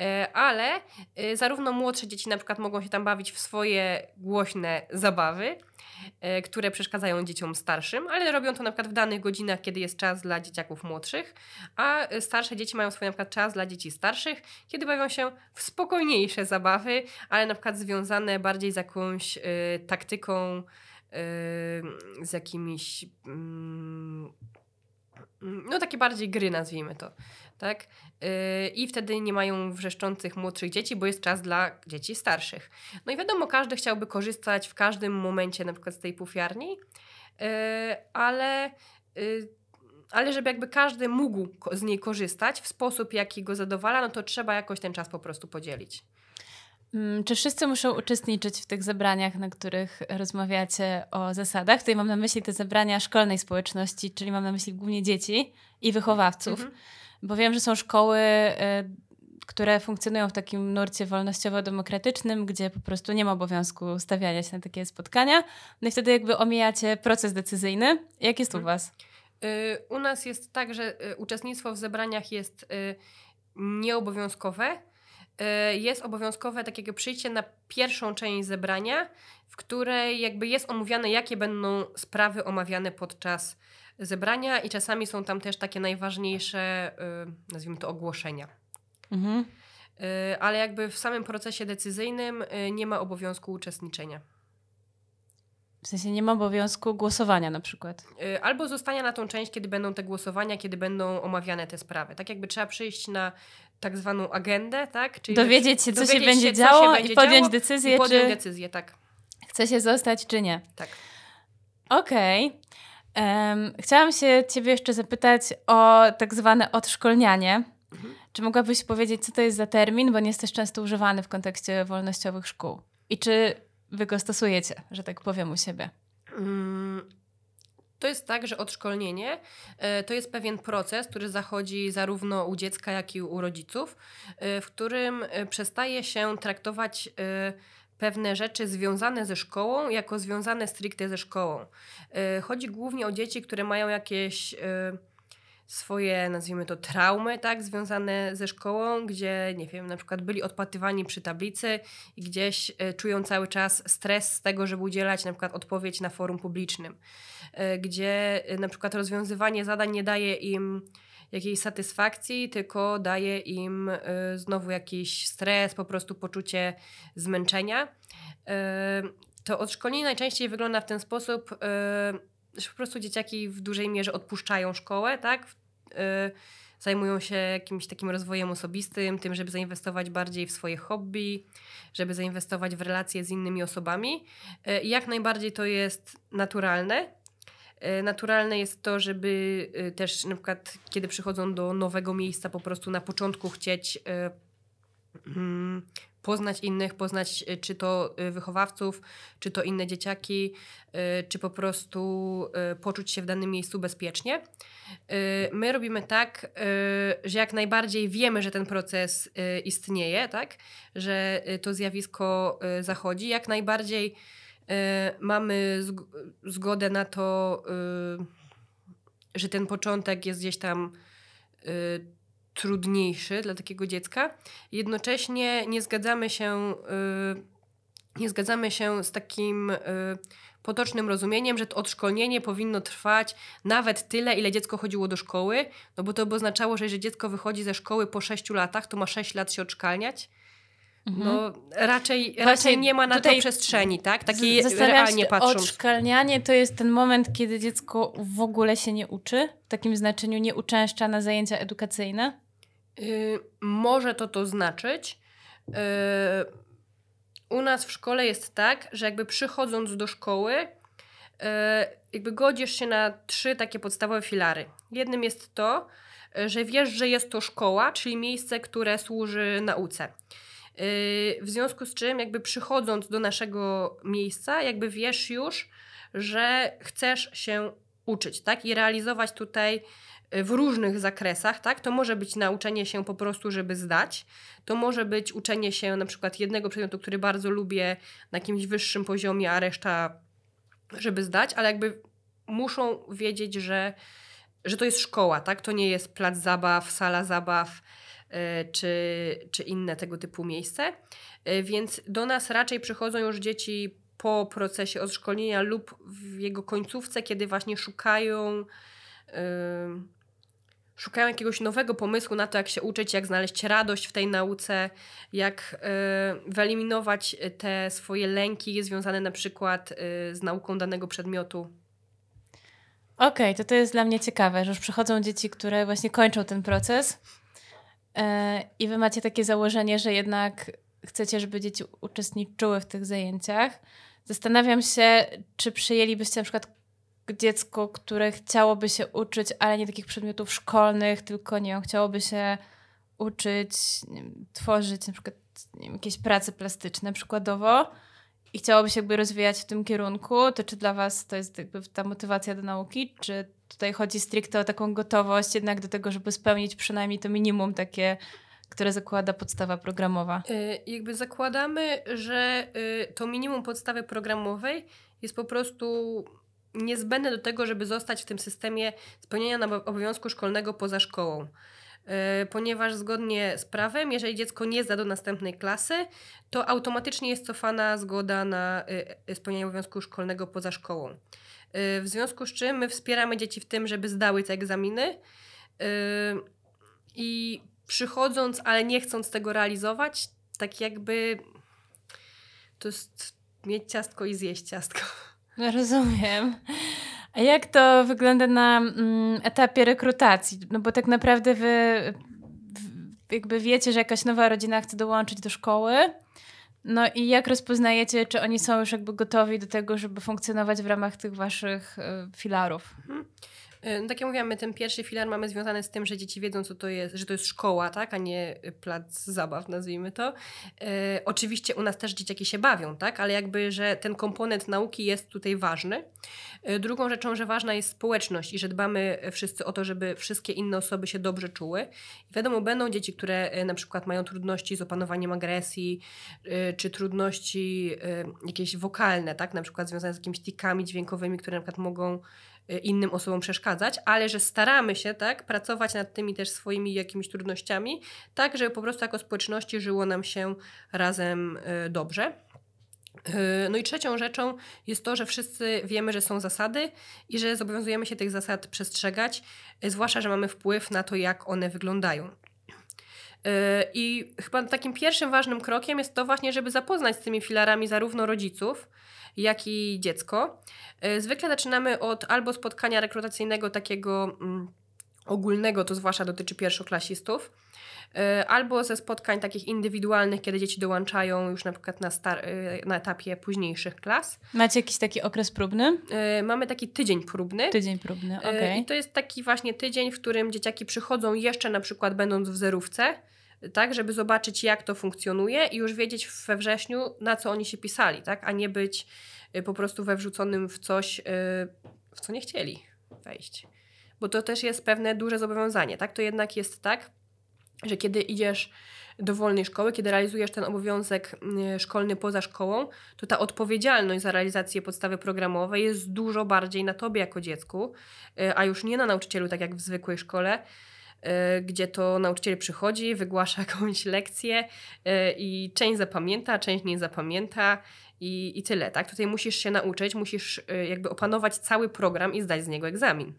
E, ale y, zarówno młodsze dzieci na przykład mogą się tam bawić w swoje głośne zabawy, e, które przeszkadzają dzieciom starszym, ale robią to na przykład w danych godzinach, kiedy jest czas dla dzieciaków młodszych, a starsze dzieci mają swój na przykład czas dla dzieci starszych, kiedy bawią się w spokojniejsze zabawy, ale na przykład związane bardziej z jakąś y, taktyką, y, z jakimiś. Mm, no takie bardziej gry, nazwijmy to, tak? Yy, I wtedy nie mają wrzeszczących młodszych dzieci, bo jest czas dla dzieci starszych. No i wiadomo, każdy chciałby korzystać w każdym momencie na przykład z tej pufiarni, yy, ale, yy, ale żeby jakby każdy mógł z niej korzystać w sposób, jaki go zadowala, no to trzeba jakoś ten czas po prostu podzielić. Mm, czy wszyscy muszą uczestniczyć w tych zebraniach, na których rozmawiacie o zasadach? Tutaj mam na myśli te zebrania szkolnej społeczności, czyli mam na myśli głównie dzieci i wychowawców. Mhm. Bo wiem, że są szkoły, y, które funkcjonują w takim nurcie wolnościowo-demokratycznym, gdzie po prostu nie ma obowiązku stawiania się na takie spotkania. No i wtedy jakby omijacie proces decyzyjny. Jak jest u mhm. Was? Y, u nas jest tak, że y, uczestnictwo w zebraniach jest nieobowiązkowe jest obowiązkowe takiego przyjście na pierwszą część zebrania, w której jakby jest omówiane, jakie będą sprawy omawiane podczas zebrania i czasami są tam też takie najważniejsze, y, nazwijmy to, ogłoszenia. Mhm. Y, ale jakby w samym procesie decyzyjnym nie ma obowiązku uczestniczenia. W sensie nie ma obowiązku głosowania na przykład. Albo zostania na tą część, kiedy będą te głosowania, kiedy będą omawiane te sprawy. Tak jakby trzeba przyjść na tak zwaną agendę, tak? Czyli dowiedzieć się, co się będzie się, działo się będzie i podjąć działo, decyzję, i podjąć czy decyzję, tak. chce się zostać, czy nie. Tak. Okej. Okay. Um, chciałam się ciebie jeszcze zapytać o tak zwane odszkolnianie. Mhm. Czy mogłabyś powiedzieć, co to jest za termin, bo nie jest też często używany w kontekście wolnościowych szkół? I czy wy go stosujecie, że tak powiem, u siebie? Mm, to jest tak, że odszkolnienie e, to jest pewien proces, który zachodzi zarówno u dziecka, jak i u rodziców, e, w którym e, przestaje się traktować pewne rzeczy związane ze szkołą jako związane stricte ze szkołą. Chodzi głównie o dzieci, które mają jakieś swoje, nazwijmy to, traumy, tak, związane ze szkołą, gdzie, nie wiem, na przykład byli odpatywani przy tablicy i gdzieś y, czują cały czas stres z tego, żeby udzielać na przykład odpowiedź na forum publicznym, gdzie na przykład rozwiązywanie zadań nie daje im jakiejś satysfakcji, tylko daje im y, znowu jakiś stres, po prostu poczucie zmęczenia. Y, to odszkolenie najczęściej wygląda w ten sposób, y, że po prostu dzieciaki w dużej mierze odpuszczają szkołę, tak? Zajmują się jakimś takim rozwojem osobistym, tym, żeby zainwestować bardziej w swoje hobby, żeby zainwestować w relacje z innymi osobami. Jak najbardziej to jest naturalne. Y, naturalne jest to, żeby też na przykład, kiedy przychodzą do nowego miejsca, po prostu na początku chcieć mm, poznać innych, poznać czy to wychowawców, czy to inne dzieciaki, czy po prostu poczuć się w danym miejscu bezpiecznie. My robimy tak, że jak najbardziej wiemy, że ten proces istnieje, tak? że to zjawisko zachodzi, jak najbardziej mamy zgodę na to, że ten początek jest gdzieś tam trudniejszy dla takiego dziecka. Jednocześnie nie zgadzamy się, nie zgadzamy się z takim potocznym rozumieniem, że to odszkolnienie powinno trwać nawet tyle, ile dziecko chodziło do szkoły, no bo to by oznaczało, że jeżeli dziecko wychodzi ze szkoły po 6 latach, to ma 6 lat się odszkalniać. Mhm. No, raczej, raczej nie ma na to przestrzeni, tak? Takiej realnie patrząc. Odszkalnianie to jest ten moment, kiedy dziecko w ogóle się nie uczy, w takim znaczeniu nie uczęszcza na zajęcia edukacyjne? Yy, może to to znaczyć. Yy, u nas w szkole jest tak, że jakby przychodząc do szkoły, e, jakby godzisz się na trzy takie podstawowe filary. Jednym jest to, że wiesz, że jest to szkoła, czyli miejsce, które służy nauce. E, w związku z czym, jakby przychodząc do naszego miejsca, jakby wiesz już, że chcesz się uczyć, tak? I realizować tutaj w różnych zakresach, tak? To może być nauczenie się po prostu, żeby zdać. To może być uczenie się na przykład jednego przedmiotu, który bardzo lubię na jakimś wyższym poziomie, a reszta, żeby zdać, ale jakby muszą wiedzieć, że, że to jest szkoła, tak? To nie jest plac zabaw, sala zabaw yy, czy, czy inne tego typu miejsce. Yy, więc do nas raczej przychodzą już dzieci po procesie odszkolenia lub w jego końcówce, kiedy właśnie szukają. Szukają jakiegoś nowego pomysłu na to, jak się uczyć, jak znaleźć radość w tej nauce, jak y, wyeliminować te swoje lęki związane na przykład z nauką danego przedmiotu. Okej, okay, to to jest dla mnie ciekawe, że już przychodzą dzieci, które właśnie kończą ten proces i wy macie takie założenie, że jednak chcecie, żeby dzieci uczestniczyły w tych zajęciach. Zastanawiam się, czy przyjęlibyście na przykład dziecko, które chciałoby się uczyć, ale nie takich przedmiotów szkolnych, tylko nie chciałoby się uczyć, wiem, tworzyć na przykład wiem, jakieś prace plastyczne przykładowo i chciałoby się jakby rozwijać w tym kierunku, to czy dla Was to jest jakby ta motywacja do nauki, czy tutaj chodzi stricte o taką gotowość jednak do tego, żeby spełnić przynajmniej to minimum takie, które zakłada podstawa programowa? Yy, jakby zakładamy, że yy, to minimum podstawy programowej jest po prostu niezbędne do tego, żeby zostać w tym systemie spełnienia obowiązku szkolnego poza szkołą. E, ponieważ zgodnie z prawem, jeżeli dziecko nie zda do następnej klasy, to automatycznie jest cofana zgoda na e, spełnienie obowiązku szkolnego poza szkołą. E, w związku z czym my wspieramy dzieci w tym, żeby zdały te egzaminy i przychodząc, ale nie chcąc tego realizować, tak jakby to jest mieć ciastko i zjeść ciastko. No, rozumiem. A jak to wygląda na mm, etapie rekrutacji? No bo tak naprawdę wy jakby wiecie, że jakaś nowa rodzina chce dołączyć do szkoły. No i jak rozpoznajecie, czy oni są już jakby gotowi do tego, żeby funkcjonować w ramach tych waszych y, filarów? Mhm. No tak jak mówiłam, my ten pierwszy filar mamy związany z tym, że dzieci wiedzą, co to jest, że to jest szkoła, tak, a nie plac zabaw, nazwijmy to. E, oczywiście u nas też dzieciaki się bawią, tak, ale jakby, że ten komponent nauki jest tutaj ważny. E, drugą rzeczą, że ważna jest społeczność i że dbamy wszyscy o to, żeby wszystkie inne osoby się dobrze czuły. I wiadomo, będą dzieci, które e, na przykład mają trudności z opanowaniem agresji, e, czy trudności e, jakieś wokalne, tak, na przykład związane z jakimiś tikami dźwiękowymi, które na przykład mogą innym osobom przeszkadzać, ale że staramy się tak pracować nad tymi też swoimi jakimiś trudnościami, tak żeby po prostu jako społeczności żyło nam się razem y, dobrze. Y, no i trzecią rzeczą jest to, że wszyscy wiemy, że są zasady i że zobowiązujemy się tych zasad przestrzegać, zwłaszcza, że mamy wpływ na to, jak one wyglądają. I chyba takim pierwszym ważnym krokiem jest to właśnie, żeby zapoznać z tymi filarami zarówno rodziców, jak i dziecko. E, zwykle zaczynamy od albo spotkania rekrutacyjnego takiego mm, ogólnego, to zwłaszcza dotyczy pierwszoklasistów, e, albo ze spotkań takich indywidualnych, kiedy dzieci dołączają już na przykład na, star- e, na etapie późniejszych klas. Macie jakiś taki okres próbny? Mamy taki tydzień próbny. Tydzień próbny, okej. Okay. I to jest taki właśnie tydzień, w którym dzieciaki przychodzą jeszcze na przykład będąc w zerówce, tak, żeby zobaczyć, jak to funkcjonuje i już wiedzieć we wrześniu, na co oni się pisali, tak, a nie być y, po prostu we wrzuconym w coś, y, w co nie chcieli wejść. Bo to też jest pewne duże zobowiązanie, tak? To jednak jest tak, że kiedy idziesz do wolnej szkoły, kiedy realizujesz ten obowiązek y, szkolny poza szkołą, to ta odpowiedzialność za realizację podstawy programowej jest dużo bardziej na tobie jako dziecku, a już nie na nauczycielu, tak jak w zwykłej szkole, gdzie to nauczyciel przychodzi, wygłasza jakąś lekcję y, i część zapamięta, część nie zapamięta i, i tyle, tak? Tutaj musisz się nauczyć, musisz y, jakby opanować cały program i zdać z niego egzamin.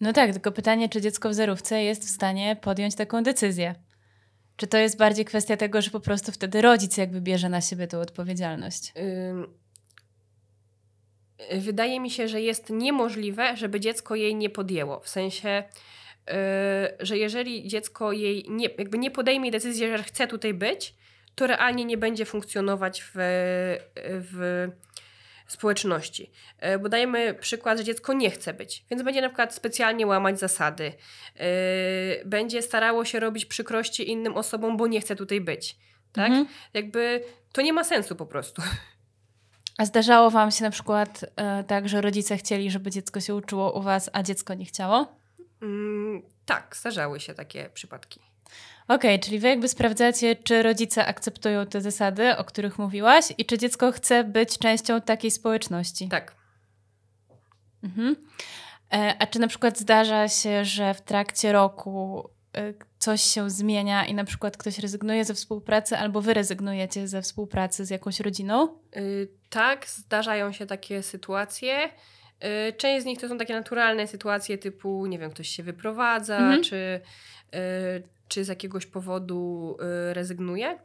No tak, tylko pytanie, czy dziecko w zerówce jest w stanie podjąć taką decyzję? Czy to jest bardziej kwestia tego, że po prostu wtedy rodzic jakby bierze na siebie tą odpowiedzialność? Wydaje mi się, że jest niemożliwe, żeby dziecko jej nie podjęło. W sensie, Y, że jeżeli dziecko jej nie, jakby nie podejmie decyzji, że chce tutaj być, to realnie nie będzie funkcjonować w, w społeczności. E, bo dajemy przykład, że dziecko nie chce być, więc będzie na przykład specjalnie łamać zasady, e, będzie starało się robić przykrości innym osobom, bo nie chce tutaj być. Tak? Mhm. Jakby to nie ma sensu po prostu. A zdarzało Wam się na przykład tak, że rodzice chcieli, żeby dziecko się uczyło u Was, a dziecko nie chciało? Mm, tak, zdarzały się takie przypadki. Okej, czyli Wy jakby sprawdzacie, czy rodzice akceptują te zasady, o których mówiłaś i czy dziecko chce być częścią takiej społeczności. Tak. Mhm. E, a czy na przykład zdarza się, że w trakcie roku e, coś się zmienia i na przykład ktoś rezygnuje ze współpracy albo Wy rezygnujecie ze współpracy z jakąś rodziną? Y, tak, zdarzają się takie sytuacje. Y, część z nich to są takie naturalne sytuacje typu, nie wiem, ktoś się wyprowadza, Mhm. czy, y, czy z jakiegoś powodu y, rezygnuje.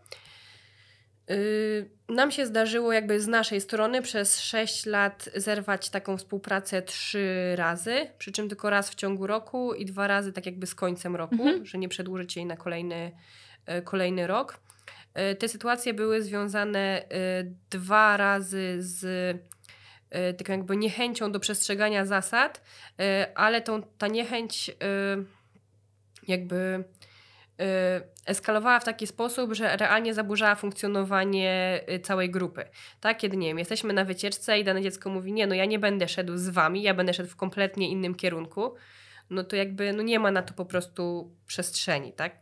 Nam się zdarzyło jakby z naszej strony przez 6 lat zerwać taką współpracę trzy razy, przy czym tylko raz w ciągu roku i dwa razy tak jakby z końcem roku, Mhm. że nie przedłużyć jej na kolejny, kolejny rok. Te sytuacje były związane dwa razy z taką jakby niechęcią do przestrzegania zasad, y, ale tą, ta niechęć y, jakby eskalowała w taki sposób, że realnie zaburzała funkcjonowanie całej grupy. Tak, kiedy nie wiem, jesteśmy na wycieczce i dane dziecko mówi: Nie, no ja nie będę szedł z wami, ja będę szedł w kompletnie innym kierunku, no to jakby no nie ma na to po prostu przestrzeni, tak?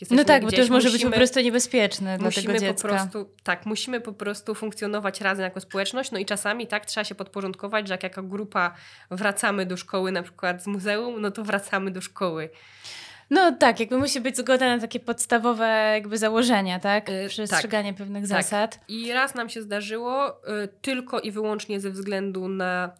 Jesteśmy no tak, bo to gdzieś, już może być po prostu niebezpieczne dla musimy tego po dziecka. prostu, tak, musimy po prostu funkcjonować razem jako społeczność, no i czasami tak trzeba się podporządkować, że jak jako grupa wracamy do szkoły na przykład z muzeum, no to wracamy do szkoły. No tak, jakby musi być zgoda na takie podstawowe jakby założenia, tak? Y, Przestrzeganie pewnych tak. zasad. I raz nam się zdarzyło y, tylko i wyłącznie ze względu na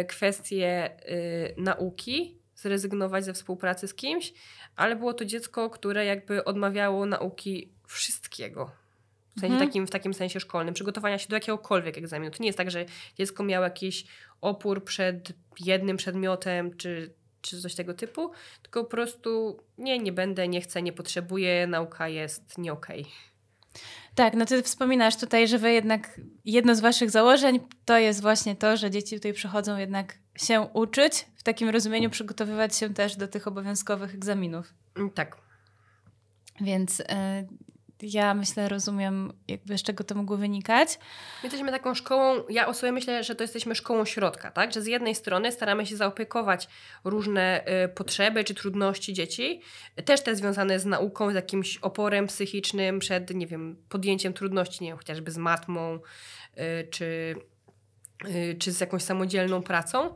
y, kwestię y, nauki zrezygnować ze współpracy z kimś, ale było to dziecko, które jakby odmawiało nauki wszystkiego. W, sensie Mhm. takim, w takim sensie szkolnym, przygotowania się do jakiegokolwiek egzaminu. To nie jest tak, że dziecko miało jakiś opór przed jednym przedmiotem czy, czy coś tego typu, tylko po prostu nie, nie będę, nie chcę, nie potrzebuję, nauka jest nie okej. Tak, no ty wspominasz tutaj, że wy jednak jedno z waszych założeń to jest właśnie to, że dzieci tutaj przychodzą jednak się uczyć, w takim rozumieniu przygotowywać się też do tych obowiązkowych egzaminów. Mm, Tak. Więc y, ja myślę, rozumiem jakby z czego to mogło wynikać. My jesteśmy taką szkołą, ja o sobie myślę, że to jesteśmy szkołą środka, tak? Że z jednej strony staramy się zaopiekować różne y, potrzeby czy trudności dzieci, też te związane z nauką, z jakimś oporem psychicznym przed, nie wiem, podjęciem trudności, nie wiem, chociażby z matmą y, czy, czy z jakąś samodzielną pracą. Y,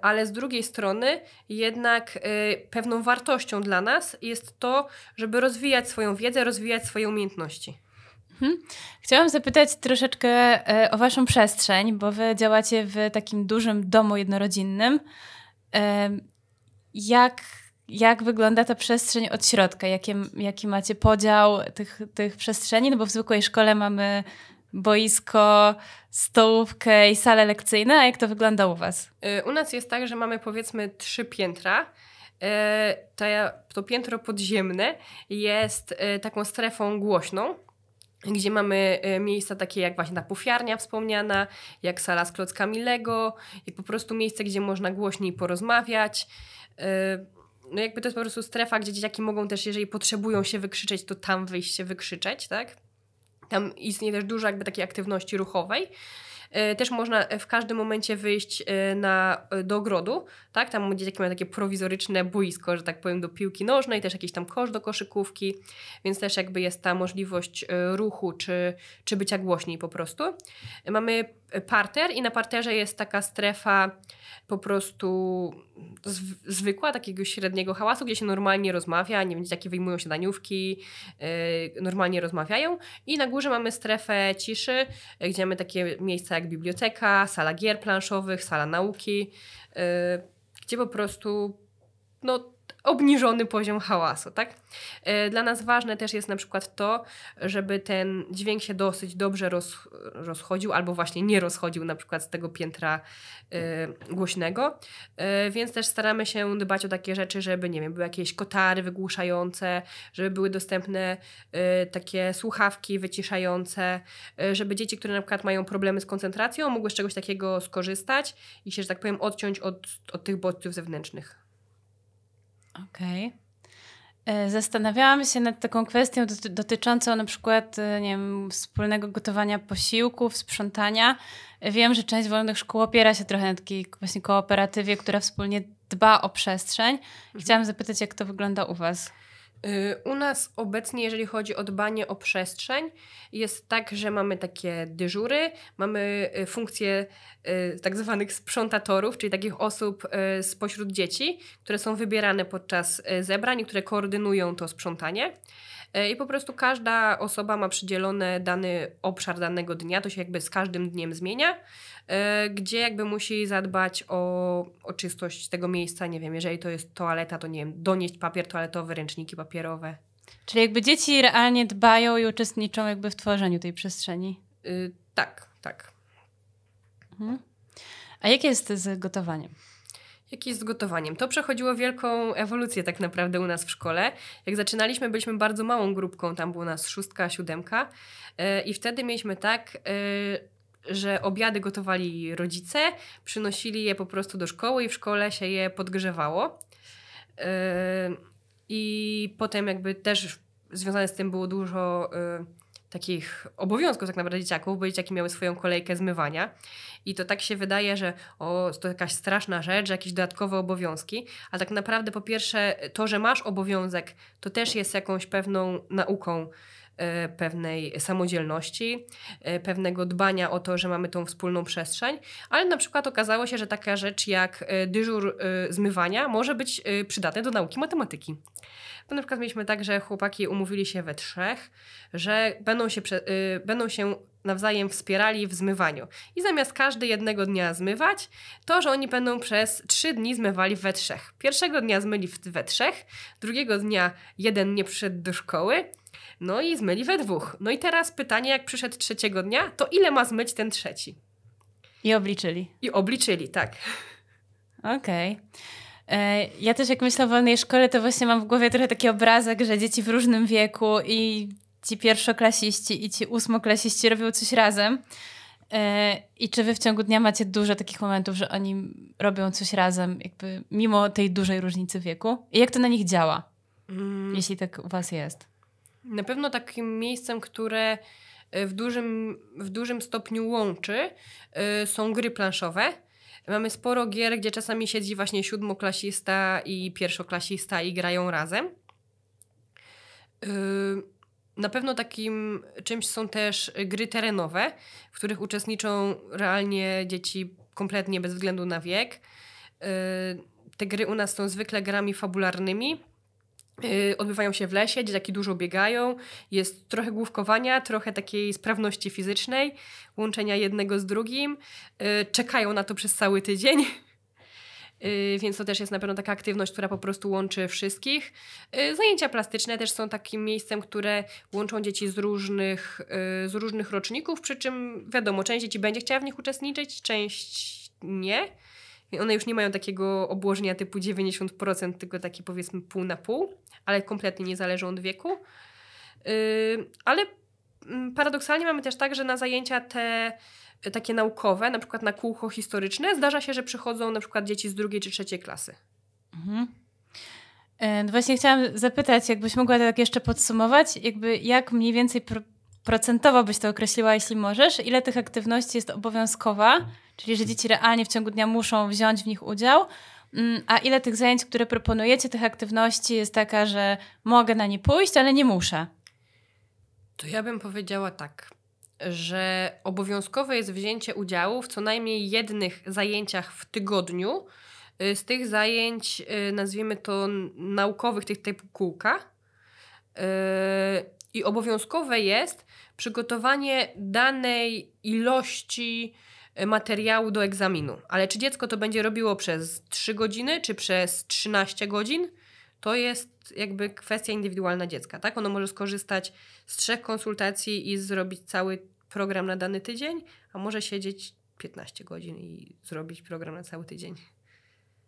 Ale z drugiej strony, jednak y, pewną wartością dla nas jest to, żeby rozwijać swoją wiedzę, rozwijać swoje umiejętności. Chciałam zapytać troszeczkę o waszą przestrzeń, bo wy działacie w takim dużym domu jednorodzinnym. Jak, jak wygląda ta przestrzeń od środka? Jakie, jaki macie podział tych, tych przestrzeni? No bo w zwykłej szkole mamy boisko, stołówkę i salę lekcyjną, a jak to wygląda u was? Y, U nas jest tak, że mamy powiedzmy trzy piętra. Y, To, to piętro podziemne jest y, taką strefą głośną, gdzie mamy miejsca takie jak właśnie ta pufiarnia wspomniana, jak sala z klockami Lego, i po prostu miejsce, gdzie można głośniej porozmawiać. No jakby to jest po prostu strefa, gdzie dzieciaki mogą też, jeżeli potrzebują się wykrzyczeć, to tam wyjść się wykrzyczeć, tak? Tam istnieje też dużo jakby takiej aktywności ruchowej. E, Też można w każdym momencie wyjść e, na, do ogrodu, tak? Tam dzieciaki mają takie prowizoryczne boisko, że tak powiem, do piłki nożnej, też jakiś tam kosz do koszykówki, więc też jakby jest ta możliwość e, ruchu czy, czy bycia głośniej po prostu. E, Mamy parter i na parterze jest taka strefa po prostu zw- zwykła, takiego średniego hałasu, gdzie się normalnie rozmawia, nie wiem, dzieciaki wyjmują się daniówki, e, normalnie rozmawiają i na górze mamy strefę ciszy, e, gdzie mamy takie miejsca jak biblioteka, sala gier planszowych, sala nauki, e, gdzie po prostu no, obniżony poziom hałasu, tak? E, dla nas ważne też jest na przykład to, żeby ten dźwięk się dosyć dobrze roz, rozchodził albo właśnie nie rozchodził na przykład z tego piętra y, głośnego, y, więc też staramy się dbać o takie rzeczy, żeby nie wiem, były jakieś kotary wygłuszające, żeby były dostępne y, takie słuchawki wyciszające, żeby dzieci, które na przykład mają problemy z koncentracją, mogły z czegoś takiego skorzystać i się, że tak powiem, odciąć od, od tych bodźców zewnętrznych. Okej. Okay. Zastanawiałam się nad taką kwestią dotyczącą na przykład e, nie wiem, wspólnego gotowania posiłków, sprzątania. Wiem, że część wolnych szkół opiera się trochę na takiej właśnie kooperatywie, która wspólnie dba o przestrzeń. Mhm. Chciałam zapytać, jak to wygląda u Was? Y, u nas obecnie, jeżeli chodzi o dbanie o przestrzeń, jest tak, że mamy takie dyżury, mamy y, funkcje y, tak zwanych sprzątatorów, czyli takich osób spośród dzieci, które są wybierane podczas zebrań i które koordynują to sprzątanie. I po prostu każda osoba ma przydzielony dany obszar danego dnia, to się jakby z każdym dniem zmienia. E, gdzie jakby musi zadbać o, o czystość tego miejsca, nie wiem, jeżeli to jest toaleta, to nie wiem, donieść papier toaletowy, ręczniki papierowe. Czyli jakby dzieci realnie dbają i uczestniczą jakby w tworzeniu tej przestrzeni. Yy, tak, tak. Mhm. A jak jest z gotowaniem? Jak jest z gotowaniem? To przechodziło wielką ewolucję tak naprawdę u nas w szkole. Jak zaczynaliśmy, byliśmy bardzo małą grupką, tam było nas szóstka, siódemka yy, i wtedy mieliśmy tak, yy, że obiady gotowali rodzice, przynosili je po prostu do szkoły i w szkole się je podgrzewało. Yy, I potem jakby też związane z tym było dużo takich obowiązków tak naprawdę dzieciaków, bo dzieciaki miały swoją kolejkę zmywania i to tak się wydaje, że o, to jakaś straszna rzecz, jakieś dodatkowe obowiązki, a tak naprawdę po pierwsze to, że masz obowiązek, to też jest jakąś pewną nauką E, pewnej samodzielności, e, pewnego dbania o to, że mamy tą wspólną przestrzeń, ale na przykład okazało się, że taka rzecz jak e, dyżur zmywania może być przydatna do nauki matematyki. Bo na przykład mieliśmy tak, że chłopaki umówili się we trzech, że będą się, będą się nawzajem wspierali w zmywaniu. I zamiast każdy jednego dnia zmywać, to, że oni będą przez trzy dni zmywali we trzech. Pierwszego dnia zmyli we trzech, drugiego dnia jeden nie przyszedł do szkoły, no i zmyli we dwóch. No i teraz pytanie, jak przyszedł trzeciego dnia, to ile ma zmyć ten trzeci? I obliczyli. I obliczyli, tak. Okej. Okay. E, ja też jak myślę o wolnej szkole, to właśnie mam w głowie trochę taki obrazek, że dzieci w różnym wieku i ci pierwszoklasiści i ci ósmoklasiści robią coś razem. E, I czy wy w ciągu dnia macie dużo takich momentów, że oni robią coś razem, jakby mimo tej dużej różnicy wieku? I jak to na nich działa? Mm. Jeśli tak u was jest. Na pewno takim miejscem, które e, w dużym, w dużym stopniu łączy, są gry planszowe. Mamy sporo gier, gdzie czasami siedzi właśnie siódmoklasista i pierwszoklasista i grają razem. E, na pewno takim czymś są też gry terenowe, w których uczestniczą realnie dzieci kompletnie bez względu na wiek. Te gry u nas są zwykle grami fabularnymi, odbywają się w lesie, dzieciaki dużo biegają, jest trochę główkowania, trochę takiej sprawności fizycznej, łączenia jednego z drugim, y, czekają na to przez cały tydzień. Y, więc to też jest na pewno taka aktywność, która po prostu łączy wszystkich. Zajęcia plastyczne też są takim miejscem, które łączą dzieci z różnych, z różnych roczników, przy czym wiadomo, część dzieci będzie chciała w nich uczestniczyć, część nie. One już nie mają takiego obłożenia typu 90%, tylko takie powiedzmy pół na pół, ale kompletnie nie zależą od wieku. Yy, ale mm, paradoksalnie mamy też tak, że na zajęcia te y, takie naukowe, na przykład na kółko historyczne, zdarza się, że przychodzą na przykład dzieci z drugiej czy trzeciej klasy. Mhm. E, no właśnie chciałam zapytać, jakbyś mogła tak jeszcze podsumować, jakby jak mniej więcej pro procentowo byś to określiła, jeśli możesz, ile tych aktywności jest obowiązkowa, czyli że dzieci realnie w ciągu dnia muszą wziąć w nich udział, mm, a ile tych zajęć, które proponujecie, tych aktywności jest taka, że mogę na nie pójść, ale nie muszę? To ja bym powiedziała tak, że obowiązkowe jest wzięcie udziału w co najmniej jednych zajęciach w tygodniu. Y, z tych zajęć, y, nazwijmy to naukowych, tych typu kółka. Y, I obowiązkowe jest przygotowanie danej ilości materiału do egzaminu. Ale czy dziecko to będzie robiło przez 3 godziny, czy przez 13 godzin, to jest jakby kwestia indywidualna dziecka, tak? Ono może skorzystać z trzech konsultacji i zrobić cały program na dany tydzień, a może siedzieć 15 godzin i zrobić program na cały tydzień.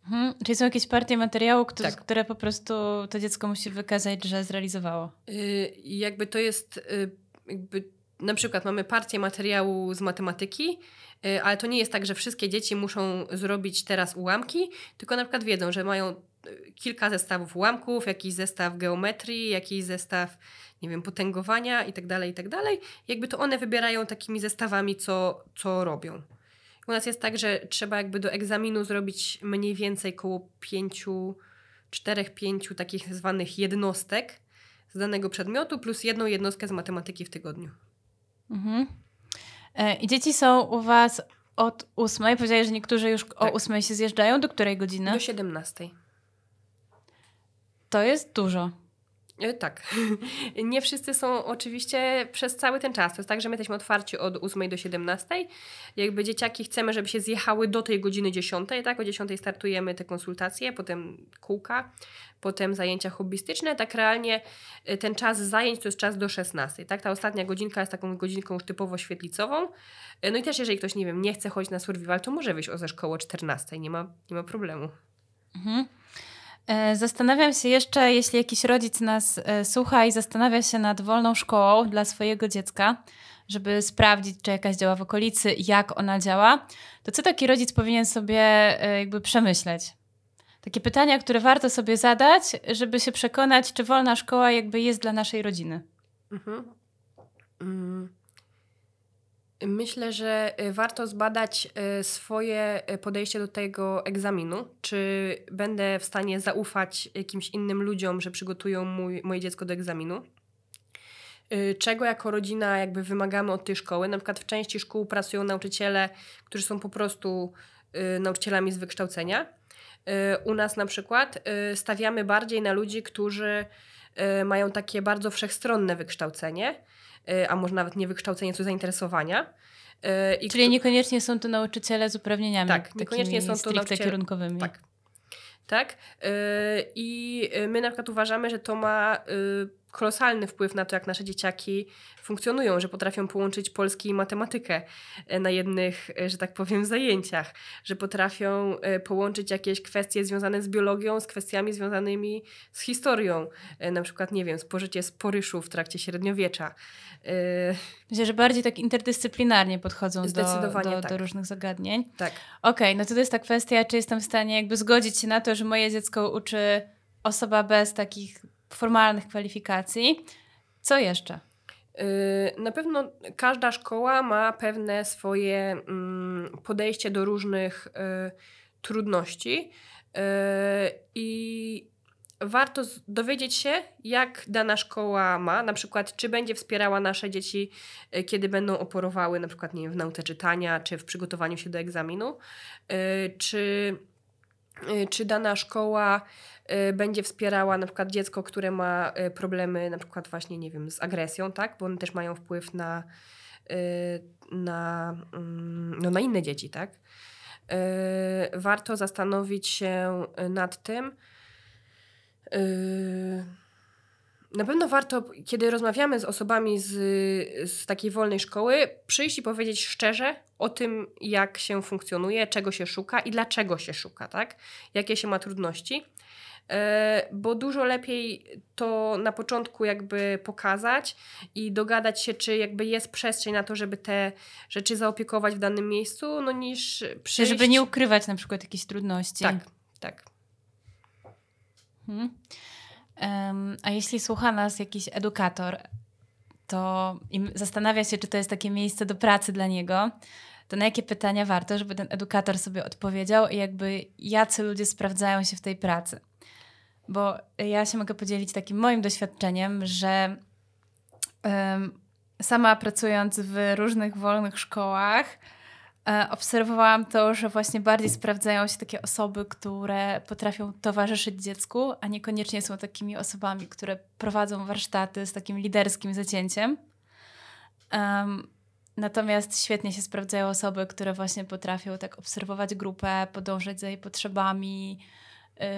Mhm. Czyli są jakieś partie materiału, które, Tak. które po prostu to dziecko musi wykazać, że zrealizowało. Y, jakby to jest, y, jakby na przykład mamy partię materiału z matematyki, y, ale to nie jest tak, że wszystkie dzieci muszą zrobić teraz ułamki, tylko na przykład wiedzą, że mają y, kilka zestawów ułamków, jakiś zestaw geometrii, jakiś zestaw, nie wiem, potęgowania i tak dalej, i tak. Jakby to one wybierają takimi zestawami, co, co robią. U nas jest tak, że trzeba jakby do egzaminu zrobić mniej więcej koło pięciu, czterech, pięciu takich zwanych jednostek z danego przedmiotu plus jedną jednostkę z matematyki w tygodniu. Mhm. E, I dzieci są u Was od ósmej. Powiedziałeś, że niektórzy już o Tak. ósmej się zjeżdżają. Do której godziny? Do 17. To jest dużo. E, Tak. Nie wszyscy są oczywiście przez cały ten czas. To jest tak, że my jesteśmy otwarci od 8 do 17. Jakby dzieciaki chcemy, żeby się zjechały do tej godziny 10, tak? O 10 startujemy te konsultacje, potem kółka, potem zajęcia hobbystyczne. Tak realnie e, ten czas zajęć to jest czas do 16, tak? Ta ostatnia godzinka jest taką godzinką już typowo świetlicową. E, No i też jeżeli ktoś, nie wiem, nie chce chodzić na survival, to może wyjść o ze szkoły o 14, nie ma, nie ma problemu. Mhm. E, Zastanawiam się jeszcze, jeśli jakiś rodzic nas e, słucha i zastanawia się nad wolną szkołą dla swojego dziecka, żeby sprawdzić, czy jakaś działa w okolicy, jak ona działa, to co taki rodzic powinien sobie e, jakby przemyśleć? Takie pytania, które warto sobie zadać, żeby się przekonać, czy wolna szkoła jakby jest dla naszej rodziny. Mhm. Mm. Myślę, że y, warto zbadać y, swoje y, podejście do tego egzaminu. Czy będę w stanie zaufać jakimś innym ludziom, że przygotują mój, moje dziecko do egzaminu? Czego jako rodzina jakby wymagamy od tej szkoły? Na przykład w części szkół pracują nauczyciele, którzy są po prostu nauczycielami z wykształcenia. U nas na przykład stawiamy bardziej na ludzi, którzy mają takie bardzo wszechstronne wykształcenie, a może nawet nie wykształcenie, co zainteresowania. Y, I Czyli któ- niekoniecznie są to nauczyciele z uprawnieniami Tak, niekoniecznie są to nauczyciele- kierunkowymi. Tak. Tak. Yy, I my na przykład uważamy, że to ma kolosalny wpływ na to, jak nasze dzieciaki funkcjonują, że potrafią połączyć polski i matematykę yy, na jednych, yy, że tak powiem, zajęciach, że potrafią yy, połączyć jakieś kwestie związane z biologią z kwestiami związanymi z historią. Na przykład, nie wiem, spożycie sporyszu w trakcie średniowiecza. Myślę, że bardziej tak interdyscyplinarnie podchodzą do, do, tak. do różnych zagadnień. Tak. Okej, no to to jest ta kwestia, czy jestem w stanie jakby zgodzić się na to, że moje dziecko uczy osoba bez takich formalnych kwalifikacji. Co jeszcze? Yy, Na pewno każda szkoła ma pewne swoje mm, podejście do różnych y, trudności y, i warto dowiedzieć się, jak dana szkoła ma, na przykład czy będzie wspierała nasze dzieci, y, kiedy będą oporowały na przykład nie wiem, w nauce czytania, czy w przygotowaniu się do egzaminu, y, czy, y, czy dana szkoła y, będzie wspierała na przykład dziecko, które ma y, problemy na przykład właśnie, nie wiem, z agresją, tak? Bo one też mają wpływ na, y, na, mm, no, na inne dzieci, tak? Y, Warto zastanowić się y, nad tym. Na pewno warto, kiedy rozmawiamy z osobami z, z takiej wolnej szkoły, przyjść i powiedzieć szczerze o tym, jak się funkcjonuje, czego się szuka i dlaczego się szuka, tak? Jakie się ma trudności. E, Bo dużo lepiej to na początku jakby pokazać i dogadać się, czy jakby jest przestrzeń na to, żeby te rzeczy zaopiekować w danym miejscu, no niż przyjść... żeby nie ukrywać na przykład jakichś trudności. Tak, tak. Mhm. A jeśli słucha nas jakiś edukator, to i zastanawia się, czy to jest takie miejsce do pracy dla niego, to na jakie pytania warto, żeby ten edukator sobie odpowiedział i jakby jacy ludzie sprawdzają się w tej pracy. Bo ja się mogę podzielić takim moim doświadczeniem, że em, sama pracując w różnych wolnych szkołach, obserwowałam to, że właśnie bardziej sprawdzają się takie osoby, które potrafią towarzyszyć dziecku, a niekoniecznie są takimi osobami, które prowadzą warsztaty z takim liderskim zacięciem. Em, natomiast świetnie się sprawdzają osoby, które właśnie potrafią tak obserwować grupę, podążać za jej potrzebami,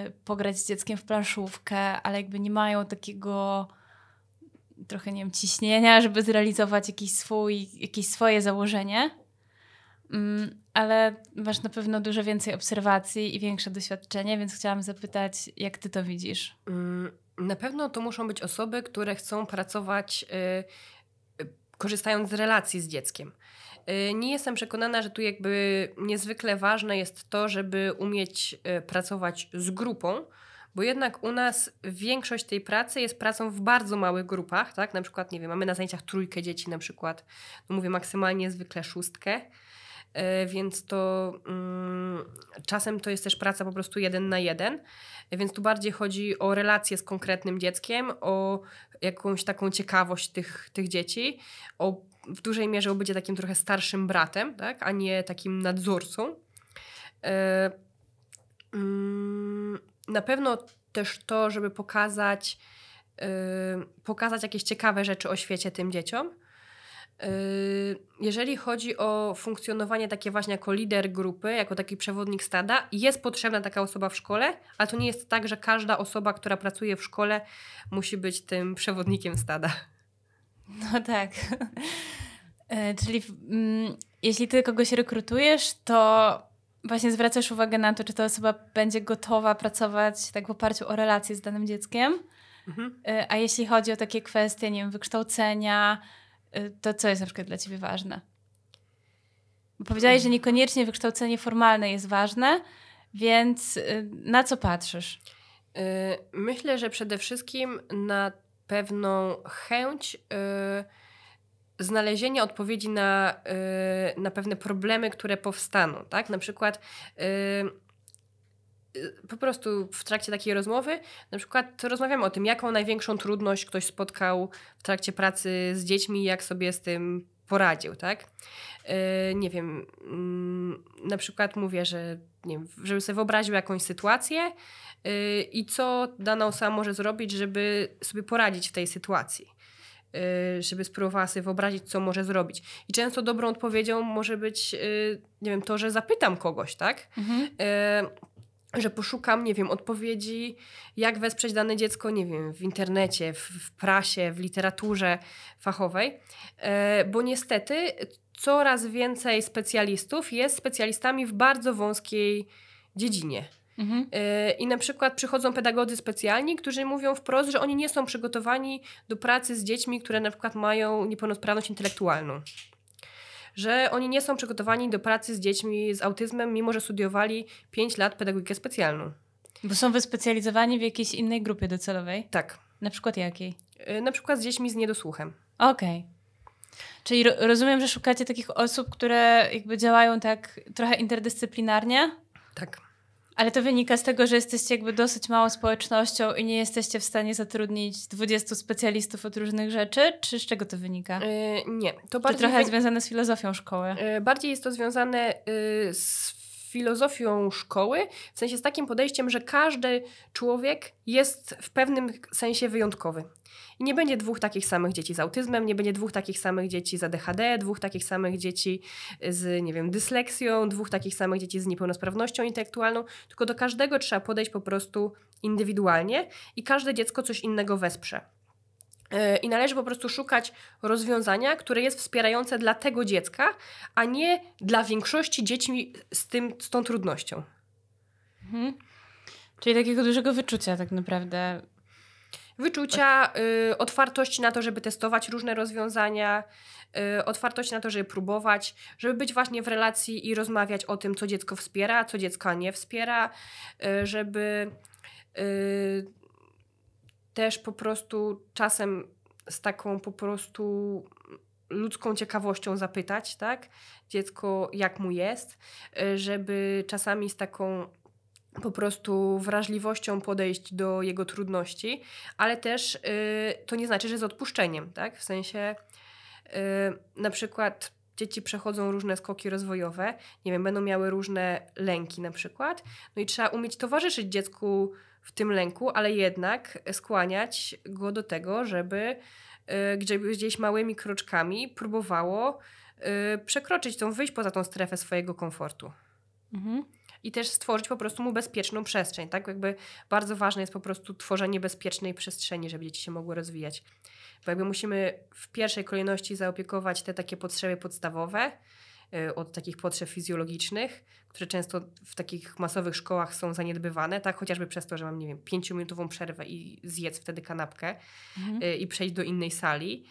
y, pograć z dzieckiem w planszówkę, ale jakby nie mają takiego trochę, nie wiem, ciśnienia, żeby zrealizować jakiś swój, jakieś swoje założenie. Mm, ale masz na pewno dużo więcej obserwacji i większe doświadczenie, więc chciałam zapytać, jak ty to widzisz? Mm, na pewno to muszą być osoby, które chcą pracować y, y, korzystając z relacji z dzieckiem. Y, nie jestem przekonana, że tu jakby niezwykle ważne jest to, żeby umieć pracować z grupą, bo jednak u nas większość tej pracy jest pracą w bardzo małych grupach, tak? Na przykład, nie wiem, mamy na zajęciach trójkę dzieci na przykład, no mówię maksymalnie zwykle szóstkę, więc to mm, czasem to jest też praca po prostu jeden na jeden, więc tu bardziej chodzi o relacje z konkretnym dzieckiem, o jakąś taką ciekawość tych, tych dzieci, o w dużej mierze o bycie takim trochę starszym bratem, tak? a nie takim nadzorcą. E, mm, na pewno też to, żeby pokazać, e, pokazać jakieś ciekawe rzeczy o świecie tym dzieciom. E, jeżeli chodzi o funkcjonowanie takie właśnie jako lider grupy, jako taki przewodnik stada, jest potrzebna taka osoba w szkole, ale to nie jest tak, że każda osoba, która pracuje w szkole, musi być tym przewodnikiem stada. No tak. E, czyli mm, jeśli ty kogoś rekrutujesz, to właśnie zwracasz uwagę na to, czy ta osoba będzie gotowa pracować tak w oparciu o relacje z danym dzieckiem. Mhm. E, a jeśli chodzi o takie kwestie, nie wiem, wykształcenia, to co jest na przykład dla ciebie ważne? Bo powiedziałeś, że niekoniecznie wykształcenie formalne jest ważne, więc na co patrzysz? Myślę, że przede wszystkim na pewną chęć znalezienia odpowiedzi na, y, na pewne problemy, które powstaną. Tak? Na przykład y, y, po prostu w trakcie takiej rozmowy, na przykład rozmawiamy o tym, jaką największą trudność ktoś spotkał w trakcie pracy z dziećmi, jak sobie z tym poradził, tak? nie wiem, mm, na przykład mówię, że nie wiem, żeby sobie wyobraził jakąś sytuację i co dana osoba może zrobić, żeby sobie poradzić w tej sytuacji. Y, żeby spróbowała sobie wyobrazić, co może zrobić. I często dobrą odpowiedzią może być, y, nie wiem, to, że zapytam kogoś, tak? Mhm. Że poszukam, nie wiem, odpowiedzi, jak wesprzeć dane dziecko, nie wiem, w internecie, w, w prasie, w literaturze fachowej, bo niestety coraz więcej specjalistów jest specjalistami w bardzo wąskiej dziedzinie. Mhm. E, I na przykład przychodzą pedagodzy specjalni, którzy mówią wprost, że oni nie są przygotowani do pracy z dziećmi, które na przykład mają niepełnosprawność intelektualną. Że oni nie są przygotowani do pracy z dziećmi z autyzmem, mimo że studiowali 5 lat pedagogikę specjalną. Bo są wyspecjalizowani w jakiejś innej grupie docelowej? Tak. Na przykład jakiej? E, na przykład z dziećmi z niedosłuchem. Okej. Okay. Czyli ro rozumiem, że szukacie takich osób, które jakby działają tak trochę interdyscyplinarnie? Tak. Ale to wynika z tego, że jesteście jakby dosyć małą społecznością i nie jesteście w stanie zatrudnić 20 specjalistów od różnych rzeczy? Czy z czego to wynika? Yy, nie. To bardziej trochę jest związane z filozofią szkoły? Yy, bardziej jest to związane yy, z filozofią szkoły, w sensie z takim podejściem, że każdy człowiek jest w pewnym sensie wyjątkowy. I nie będzie dwóch takich samych dzieci z autyzmem, nie będzie dwóch takich samych dzieci z ADHD, dwóch takich samych dzieci z, nie wiem, dysleksją, dwóch takich samych dzieci z niepełnosprawnością intelektualną, tylko do każdego trzeba podejść po prostu indywidualnie i każde dziecko coś innego wesprze. I należy po prostu szukać rozwiązania, które jest wspierające dla tego dziecka, a nie dla większości dzieci z, tym, z tą trudnością. Mhm. Czyli takiego dużego wyczucia tak naprawdę Wyczucia, y, otwartość na to, żeby testować różne rozwiązania, y, otwartość na to, żeby próbować, żeby być właśnie w relacji i rozmawiać o tym, co dziecko wspiera, co dziecko nie wspiera, y, żeby y, też po prostu czasem z taką po prostu ludzką ciekawością zapytać, tak? Dziecko, jak mu jest, żeby czasami z taką po prostu wrażliwością podejść do jego trudności, ale też y, to nie znaczy, że z odpuszczeniem, tak? W sensie y, na przykład dzieci przechodzą różne skoki rozwojowe, nie wiem, będą miały różne lęki na przykład, no i trzeba umieć towarzyszyć dziecku w tym lęku, ale jednak skłaniać go do tego, żeby y, gdzieś małymi kroczkami próbowało y, przekroczyć tą, wyjść poza tą strefę swojego komfortu. Mhm. i też stworzyć po prostu mu bezpieczną przestrzeń, tak? Jakby bardzo ważne jest po prostu tworzenie bezpiecznej przestrzeni, żeby dzieci się mogły rozwijać. Bo jakby musimy w pierwszej kolejności zaopiekować te takie potrzeby podstawowe, od takich potrzeb fizjologicznych, które często w takich masowych szkołach są zaniedbywane, tak? Chociażby przez to, że mam, nie wiem, pięciominutową przerwę i zjedz wtedy kanapkę mhm. Y, i przejść do innej sali,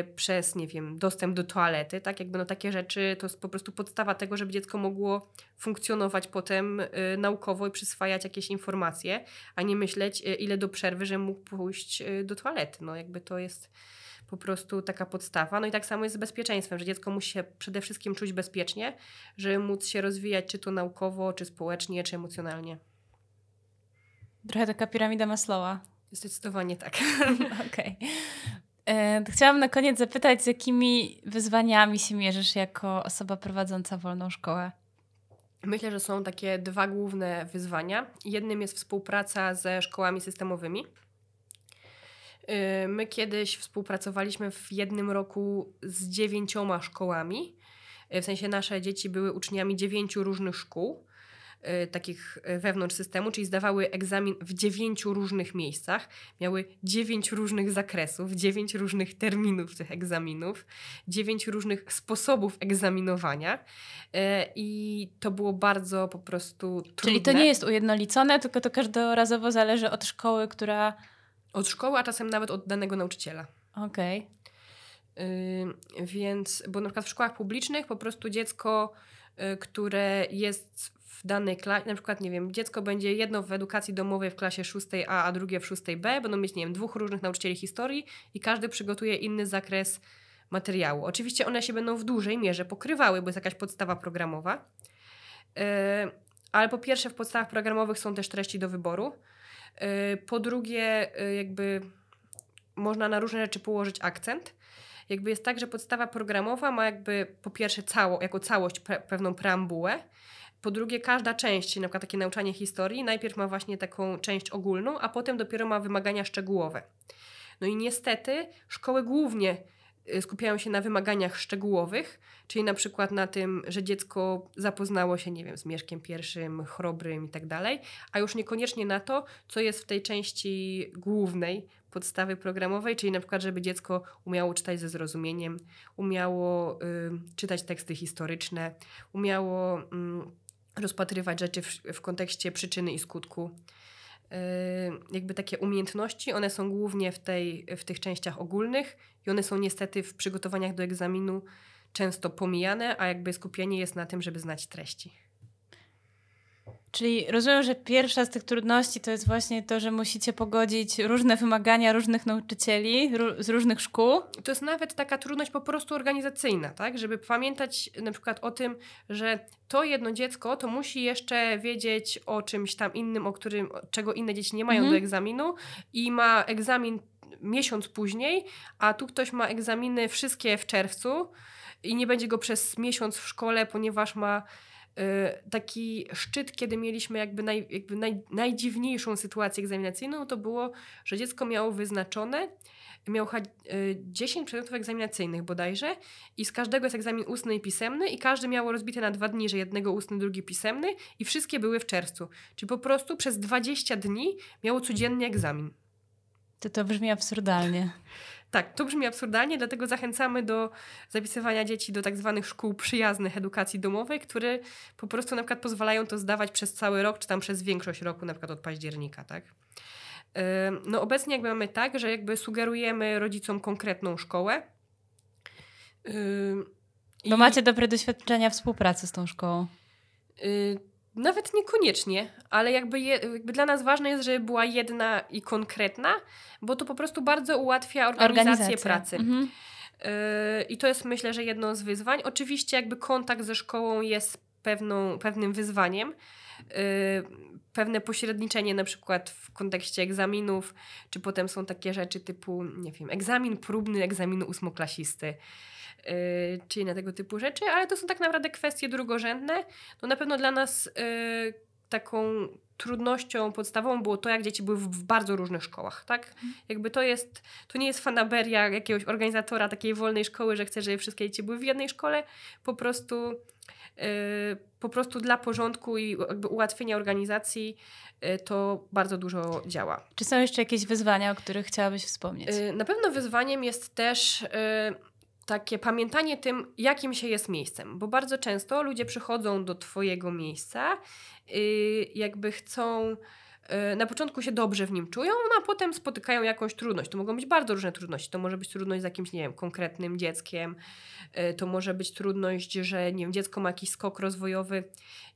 y, przez, nie wiem, dostęp do toalety, tak? Jakby no takie rzeczy to jest po prostu podstawa tego, żeby dziecko mogło funkcjonować potem naukowo i przyswajać jakieś informacje, a nie myśleć ile do przerwy, że mógł pójść do toalety, no jakby to jest po prostu taka podstawa. No i tak samo jest z bezpieczeństwem, że dziecko musi się przede wszystkim czuć bezpiecznie, żeby móc się rozwijać czy to naukowo, czy społecznie, czy emocjonalnie. Trochę taka piramida Maslowa. Zdecydowanie tak. Okej. Okay. E, chciałam na koniec zapytać, z jakimi wyzwaniami się mierzysz jako osoba prowadząca wolną szkołę? Myślę, że są takie dwa główne wyzwania. Jednym jest współpraca ze szkołami systemowymi, my kiedyś współpracowaliśmy w jednym roku z dziewięcioma szkołami. Y, w sensie nasze dzieci były uczniami dziewięciu różnych szkół, y, takich wewnątrz systemu, czyli zdawały egzamin w dziewięciu różnych miejscach. Miały dziewięć różnych zakresów, dziewięć różnych terminów tych egzaminów, dziewięć różnych sposobów egzaminowania. I to było bardzo po prostu trudne. Czyli to nie jest ujednolicone, tylko to każdorazowo zależy od szkoły, która od szkoły, a czasem nawet od danego nauczyciela. Okej. Okay. Yy, więc, bo na przykład w szkołach publicznych po prostu dziecko, yy, które jest w danej klasie, na przykład, nie wiem, dziecko będzie jedno w edukacji domowej w klasie 6A, a drugie w 6B, będą mieć, nie wiem, dwóch różnych nauczycieli historii i każdy przygotuje inny zakres materiału. Oczywiście one się będą w dużej mierze pokrywały, bo jest jakaś podstawa programowa. Yy, ale po pierwsze, w podstawach programowych są też treści do wyboru. Y, po drugie, y, jakby można na różne rzeczy położyć akcent. Jakby jest tak, że podstawa programowa ma jakby po pierwsze cało, jako całość pe pewną preambułę, po drugie, każda część, na przykład takie nauczanie historii, najpierw ma właśnie taką część ogólną, a potem dopiero ma wymagania szczegółowe. No i niestety szkoły głównie skupiają się na wymaganiach szczegółowych, czyli na przykład na tym, że dziecko zapoznało się, nie wiem, z Mieszkiem pierwszym, chrobrym i tak dalej, a już niekoniecznie na to, co jest w tej części głównej podstawy programowej, czyli na przykład, żeby dziecko umiało czytać ze zrozumieniem, umiało y, czytać teksty historyczne, umiało y, rozpatrywać rzeczy w, w kontekście przyczyny i skutku. Yy, jakby takie umiejętności, one są głównie w, tej, w tych częściach ogólnych i one są niestety w przygotowaniach do egzaminu często pomijane, a jakby skupienie jest na tym, żeby znać treści. Czyli rozumiem, że pierwsza z tych trudności to jest właśnie to, że musicie pogodzić różne wymagania różnych nauczycieli z różnych szkół. To jest nawet taka trudność po prostu organizacyjna, tak? Żeby pamiętać na przykład o tym, że to jedno dziecko to musi jeszcze wiedzieć o czymś tam innym, o którym, czego inne dzieci nie mają mhm. do egzaminu i ma egzamin miesiąc później, a tu ktoś ma egzaminy wszystkie w czerwcu i nie będzie go przez miesiąc w szkole, ponieważ ma taki szczyt, kiedy mieliśmy jakby, naj, jakby naj, najdziwniejszą sytuację egzaminacyjną, to było, że dziecko miało wyznaczone, miał 10 y, przedmiotów egzaminacyjnych bodajże i z każdego jest egzamin ustny i pisemny i każdy miało rozbite na dwa dni, że jednego ustny, drugi pisemny i wszystkie były w czerwcu. Czyli po prostu przez 20 dni miało codziennie egzamin. To to brzmi absurdalnie. Tak, to brzmi absurdalnie, dlatego zachęcamy do zapisywania dzieci do tak zwanych szkół przyjaznych edukacji domowej, które po prostu na przykład pozwalają to zdawać przez cały rok, czy tam przez większość roku, na przykład od października, tak? No obecnie jakby mamy tak, że jakby sugerujemy rodzicom konkretną szkołę. Bo macie dobre doświadczenia współpracy z tą szkołą. Y, nawet niekoniecznie, ale jakby, je, jakby dla nas ważne jest, żeby była jedna i konkretna, bo to po prostu bardzo ułatwia organizację Organizacja. pracy. Mhm. Yy, I to jest myślę, że jedno z wyzwań. Oczywiście jakby kontakt ze szkołą jest pewną, pewnym wyzwaniem. Yy, pewne pośredniczenie na przykład w kontekście egzaminów, czy potem są takie rzeczy typu, nie wiem, egzamin próbny egzaminu ósmoklasisty. Yy, czy na tego typu rzeczy, ale to są tak naprawdę kwestie drugorzędne. No na pewno dla nas yy, taką trudnością podstawową było to, jak dzieci były w, w bardzo różnych szkołach, tak? Jakby to jest, to nie jest fanaberia jakiegoś organizatora takiej wolnej szkoły, że chce, żeby wszystkie dzieci były w jednej szkole, po prostu yy, po prostu dla porządku i jakby ułatwienia organizacji yy, to bardzo dużo działa. Czy są jeszcze jakieś wyzwania, o których chciałabyś wspomnieć? Yy, na pewno wyzwaniem jest też takie pamiętanie tym, jakim się jest miejscem, bo bardzo często ludzie przychodzą do Twojego miejsca, yy, jakby chcą. yy, Na początku się dobrze w nim czują, no a potem spotykają jakąś trudność. To mogą być bardzo różne trudności. To może być trudność z jakimś, nie wiem, konkretnym dzieckiem. yy, To może być trudność, że nie wiem, dziecko ma jakiś skok rozwojowy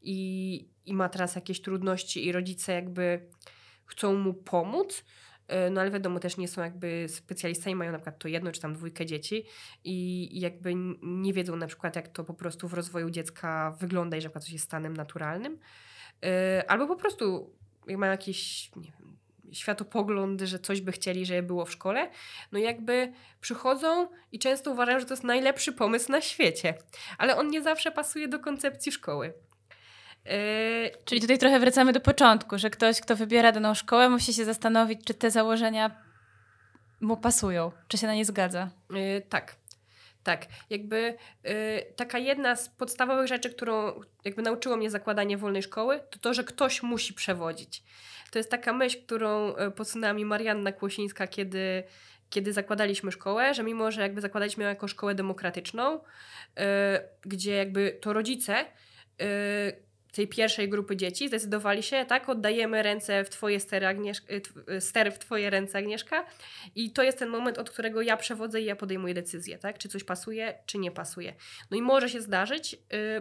i, i ma teraz jakieś trudności, i rodzice jakby chcą mu pomóc. Yy, No ale wiadomo, też nie są jakby specjalistami, mają na przykład to jedno czy tam dwójkę dzieci i jakby nie wiedzą na przykład, jak to po prostu w rozwoju dziecka wygląda i że na przykład coś jest stanem naturalnym. Yy, Albo po prostu mają jakiś, nie wiem, światopogląd, że coś by chcieli, żeby było w szkole, no jakby przychodzą i często uważają, że to jest najlepszy pomysł na świecie, ale on nie zawsze pasuje do koncepcji szkoły. Yy, Czyli tutaj trochę wracamy do początku, że ktoś, kto wybiera daną szkołę, musi się zastanowić, czy te założenia mu pasują, czy się na nie zgadza. Yy, tak. Tak, jakby yy, taka jedna z podstawowych rzeczy, którą jakby nauczyło mnie zakładanie wolnej szkoły, to to, że ktoś musi przewodzić. To jest taka myśl, którą y, podsunęła mi Marianna Kłosińska, kiedy, kiedy zakładaliśmy szkołę, że mimo, że jakby zakładaliśmy ją jako szkołę demokratyczną, yy, gdzie jakby to rodzice yy, tej pierwszej grupy dzieci zdecydowali się, tak, oddajemy ręce w twoje stery, Agnieszka, ster w twoje ręce, Agnieszka, i to jest ten moment, od którego ja przewodzę i ja podejmuję decyzję, tak? Czy coś pasuje, czy nie pasuje. No i może się zdarzyć, yy,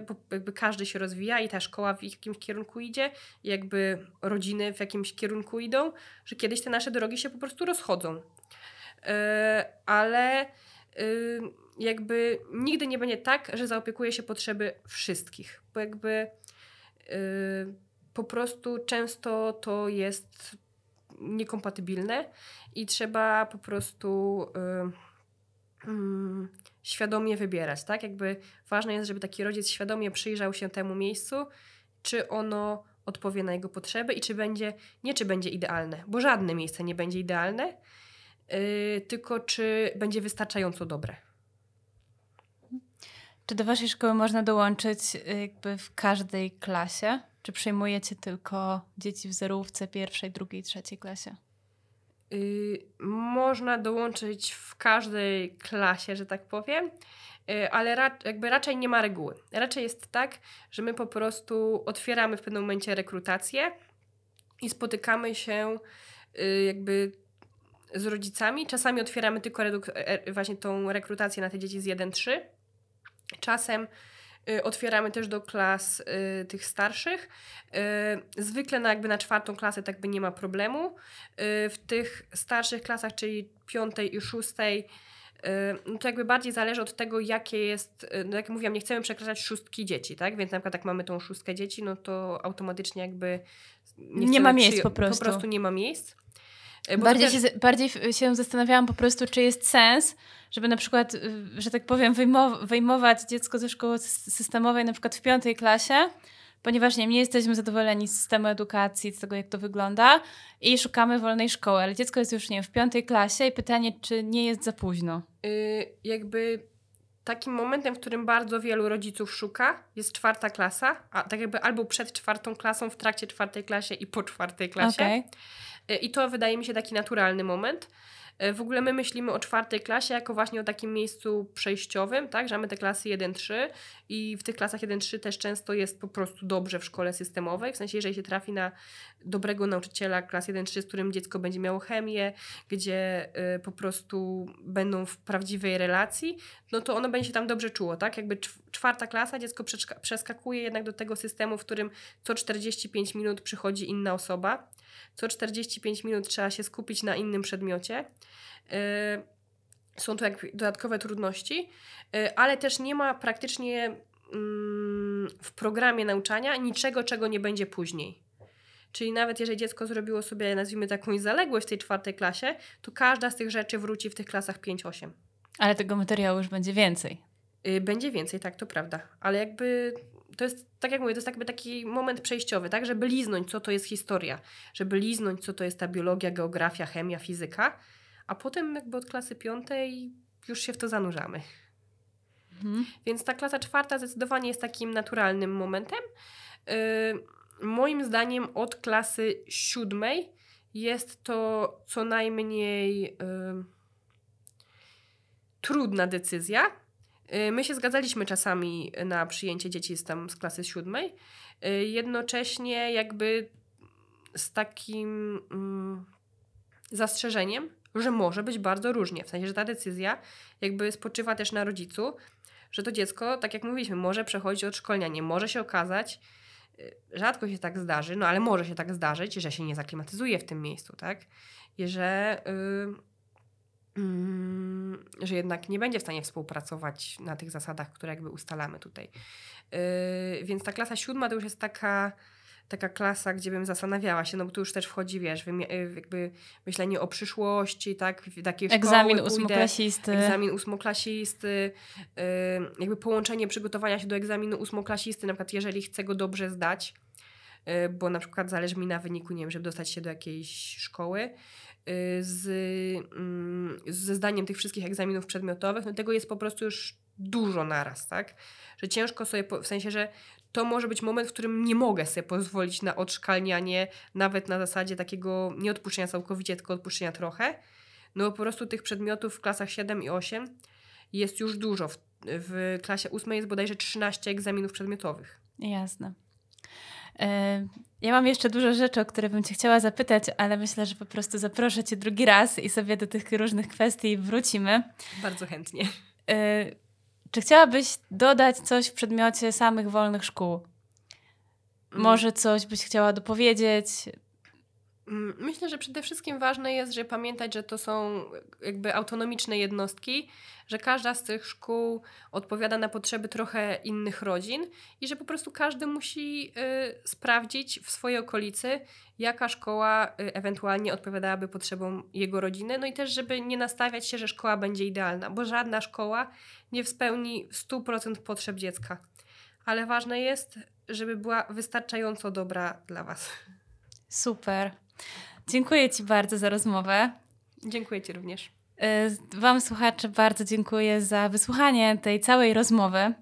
bo jakby każdy się rozwija i ta szkoła w jakimś kierunku idzie, jakby rodziny w jakimś kierunku idą, że kiedyś te nasze drogi się po prostu rozchodzą. Ale jakby nigdy nie będzie tak, że zaopiekuje się potrzeby wszystkich, bo jakby po prostu często to jest niekompatybilne i trzeba po prostu y, mm, świadomie wybierać, tak? Jakby ważne jest, żeby taki rodzic świadomie przyjrzał się temu miejscu, czy ono odpowie na jego potrzeby i czy będzie, nie czy będzie idealne, bo żadne miejsce nie będzie idealne, y, tylko czy będzie wystarczająco dobre. Czy do waszej szkoły można dołączyć y, jakby w każdej klasie? Czy przyjmujecie tylko dzieci w zerówce pierwszej, drugiej, trzeciej klasie? Y, można dołączyć w każdej klasie, że tak powiem, y, ale jakby raczej nie ma reguły. Raczej jest tak, że my po prostu otwieramy w pewnym momencie rekrutację i spotykamy się y, jakby z rodzicami. Czasami otwieramy tylko reduk- e- właśnie tą rekrutację na te dzieci z 1-3. Czasem y, otwieramy też do klas y, tych starszych. Y, zwykle na, jakby na czwartą klasę tak by nie ma problemu. Y, w tych starszych klasach, czyli piątej i szóstej, no to jakby bardziej zależy od tego, jakie jest, no jak mówiłam, nie chcemy przekraczać szóstki dzieci, tak? Więc na przykład jak mamy tą szóstkę dzieci, no to automatycznie jakby Nie chcemy ma miejsc przyjo- po prostu. Po prostu nie ma miejsc. Bardziej, się, bardziej się zastanawiałam po prostu, czy jest sens, żeby na przykład, y, że tak powiem, wyjmow- wyjmować dziecko ze szkoły sys- systemowej na przykład w piątej klasie, ponieważ nie, nie jesteśmy zadowoleni z systemu edukacji, z tego jak to wygląda i szukamy wolnej szkoły, ale dziecko jest już nie wiem, w piątej klasie i pytanie, czy nie jest za późno. y, jakby takim momentem, w którym bardzo wielu rodziców szuka, jest czwarta klasa, a tak jakby albo przed czwartą klasą, w trakcie czwartej klasie i po czwartej klasie. Okej. Y, I to wydaje mi się taki naturalny moment. Y, W ogóle my myślimy o czwartej klasie jako właśnie o takim miejscu przejściowym, tak, że mamy te klasy 1-3 i w tych klasach 1-3 też często jest po prostu dobrze w szkole systemowej, w sensie jeżeli się trafi na dobrego nauczyciela klas 1-3, z którym dziecko będzie miało chemię, gdzie y, po prostu będą w prawdziwej relacji, no to ono będzie się tam dobrze czuło, tak, jakby czw- czwarta klasa, dziecko przeskakuje jednak do tego systemu, w którym co 45 minut przychodzi inna osoba, co 45 minut trzeba się skupić na innym przedmiocie. Yy, Są tu jakby dodatkowe trudności, yy, ale też nie ma praktycznie mm, w programie nauczania niczego, czego nie będzie później. Czyli nawet jeżeli dziecko zrobiło sobie, nazwijmy taką zaległość w tej czwartej klasie, to każda z tych rzeczy wróci w tych klasach 5-8. Ale tego materiału już będzie więcej. Yy, Będzie więcej, tak, to prawda. Ale jakby to jest, tak jak mówię, to jest jakby taki moment przejściowy, tak, żeby liznąć, co to jest historia, żeby liznąć, co to jest ta biologia, geografia, chemia, fizyka, a potem jakby od klasy piątej już się w to zanurzamy. Mhm. Więc ta klasa czwarta zdecydowanie jest takim naturalnym momentem. Yy, moim zdaniem od klasy siódmej jest to co najmniej yy, trudna decyzja. Yy, my się zgadzaliśmy czasami na przyjęcie dzieci z, tam z klasy siódmej. Yy, jednocześnie jakby z takim mm, zastrzeżeniem, że może być bardzo różnie. W sensie, że ta decyzja jakby spoczywa też na rodzicu, że to dziecko, tak jak mówiliśmy, może przechodzić od szkolenia. Nie może się okazać, y, rzadko się tak zdarzy, no ale może się tak zdarzyć, że się nie zaklimatyzuje w tym miejscu, tak? I że, yy, że jednak nie będzie w stanie współpracować na tych zasadach, które jakby ustalamy tutaj. Yy, więc ta klasa siódma to już jest taka taka klasa, gdzie bym zastanawiała się, no bo tu już też wchodzi, wiesz, y, jakby myślenie o przyszłości, tak, w takiej Egzamin szkoły ósmoklasisty. Egzamin ósmoklasisty, yy, jakby połączenie przygotowania się do egzaminu ósmoklasisty, na przykład jeżeli chcę go dobrze zdać, yy, bo na przykład zależy mi na wyniku, nie wiem, żeby dostać się do jakiejś szkoły, yy, z, mm, ze zdaniem tych wszystkich egzaminów przedmiotowych, no tego jest po prostu już dużo naraz, tak? Że ciężko sobie, w sensie, że to może być moment, w którym nie mogę sobie pozwolić na odszkalnianie, nawet na zasadzie takiego nie odpuszczenia całkowicie, tylko odpuszczenia trochę. No po prostu tych przedmiotów w klasach 7 i 8 jest już dużo. W, w klasie 8 jest bodajże 13 egzaminów przedmiotowych. Jasne. E, ja mam jeszcze dużo rzeczy, o które bym Cię chciała zapytać, ale myślę, że po prostu zaproszę Cię drugi raz i sobie do tych różnych kwestii wrócimy. Bardzo chętnie. E, czy chciałabyś dodać coś w przedmiocie samych wolnych szkół? Mm. Może coś byś chciała dopowiedzieć? Mm, myślę, że przede wszystkim ważne jest, że pamiętać, że to są jakby autonomiczne jednostki, że każda z tych szkół odpowiada na potrzeby trochę innych rodzin i że po prostu każdy musi y, sprawdzić w swojej okolicy, jaka szkoła y, ewentualnie odpowiadałaby potrzebom jego rodziny. No i też, żeby nie nastawiać się, że szkoła będzie idealna, bo żadna szkoła nie spełni 100% potrzeb dziecka. Ale ważne jest, żeby była wystarczająco dobra dla Was. Super. Dziękuję Ci bardzo za rozmowę. Dziękuję Ci również. Y, wam, słuchacze, bardzo dziękuję za wysłuchanie tej całej rozmowy. Y,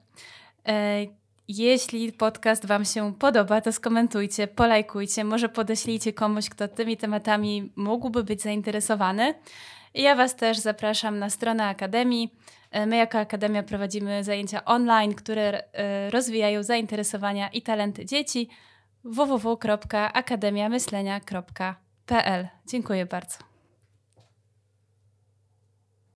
jeśli podcast Wam się podoba, to skomentujcie, polajkujcie, może podeślijcie komuś, kto tymi tematami mógłby być zainteresowany. Ja Was też zapraszam na stronę Akademii. Y, my jako Akademia prowadzimy zajęcia online, które rozwijają zainteresowania i talenty dzieci www.akademiamyślenia.pl. Dziękuję bardzo.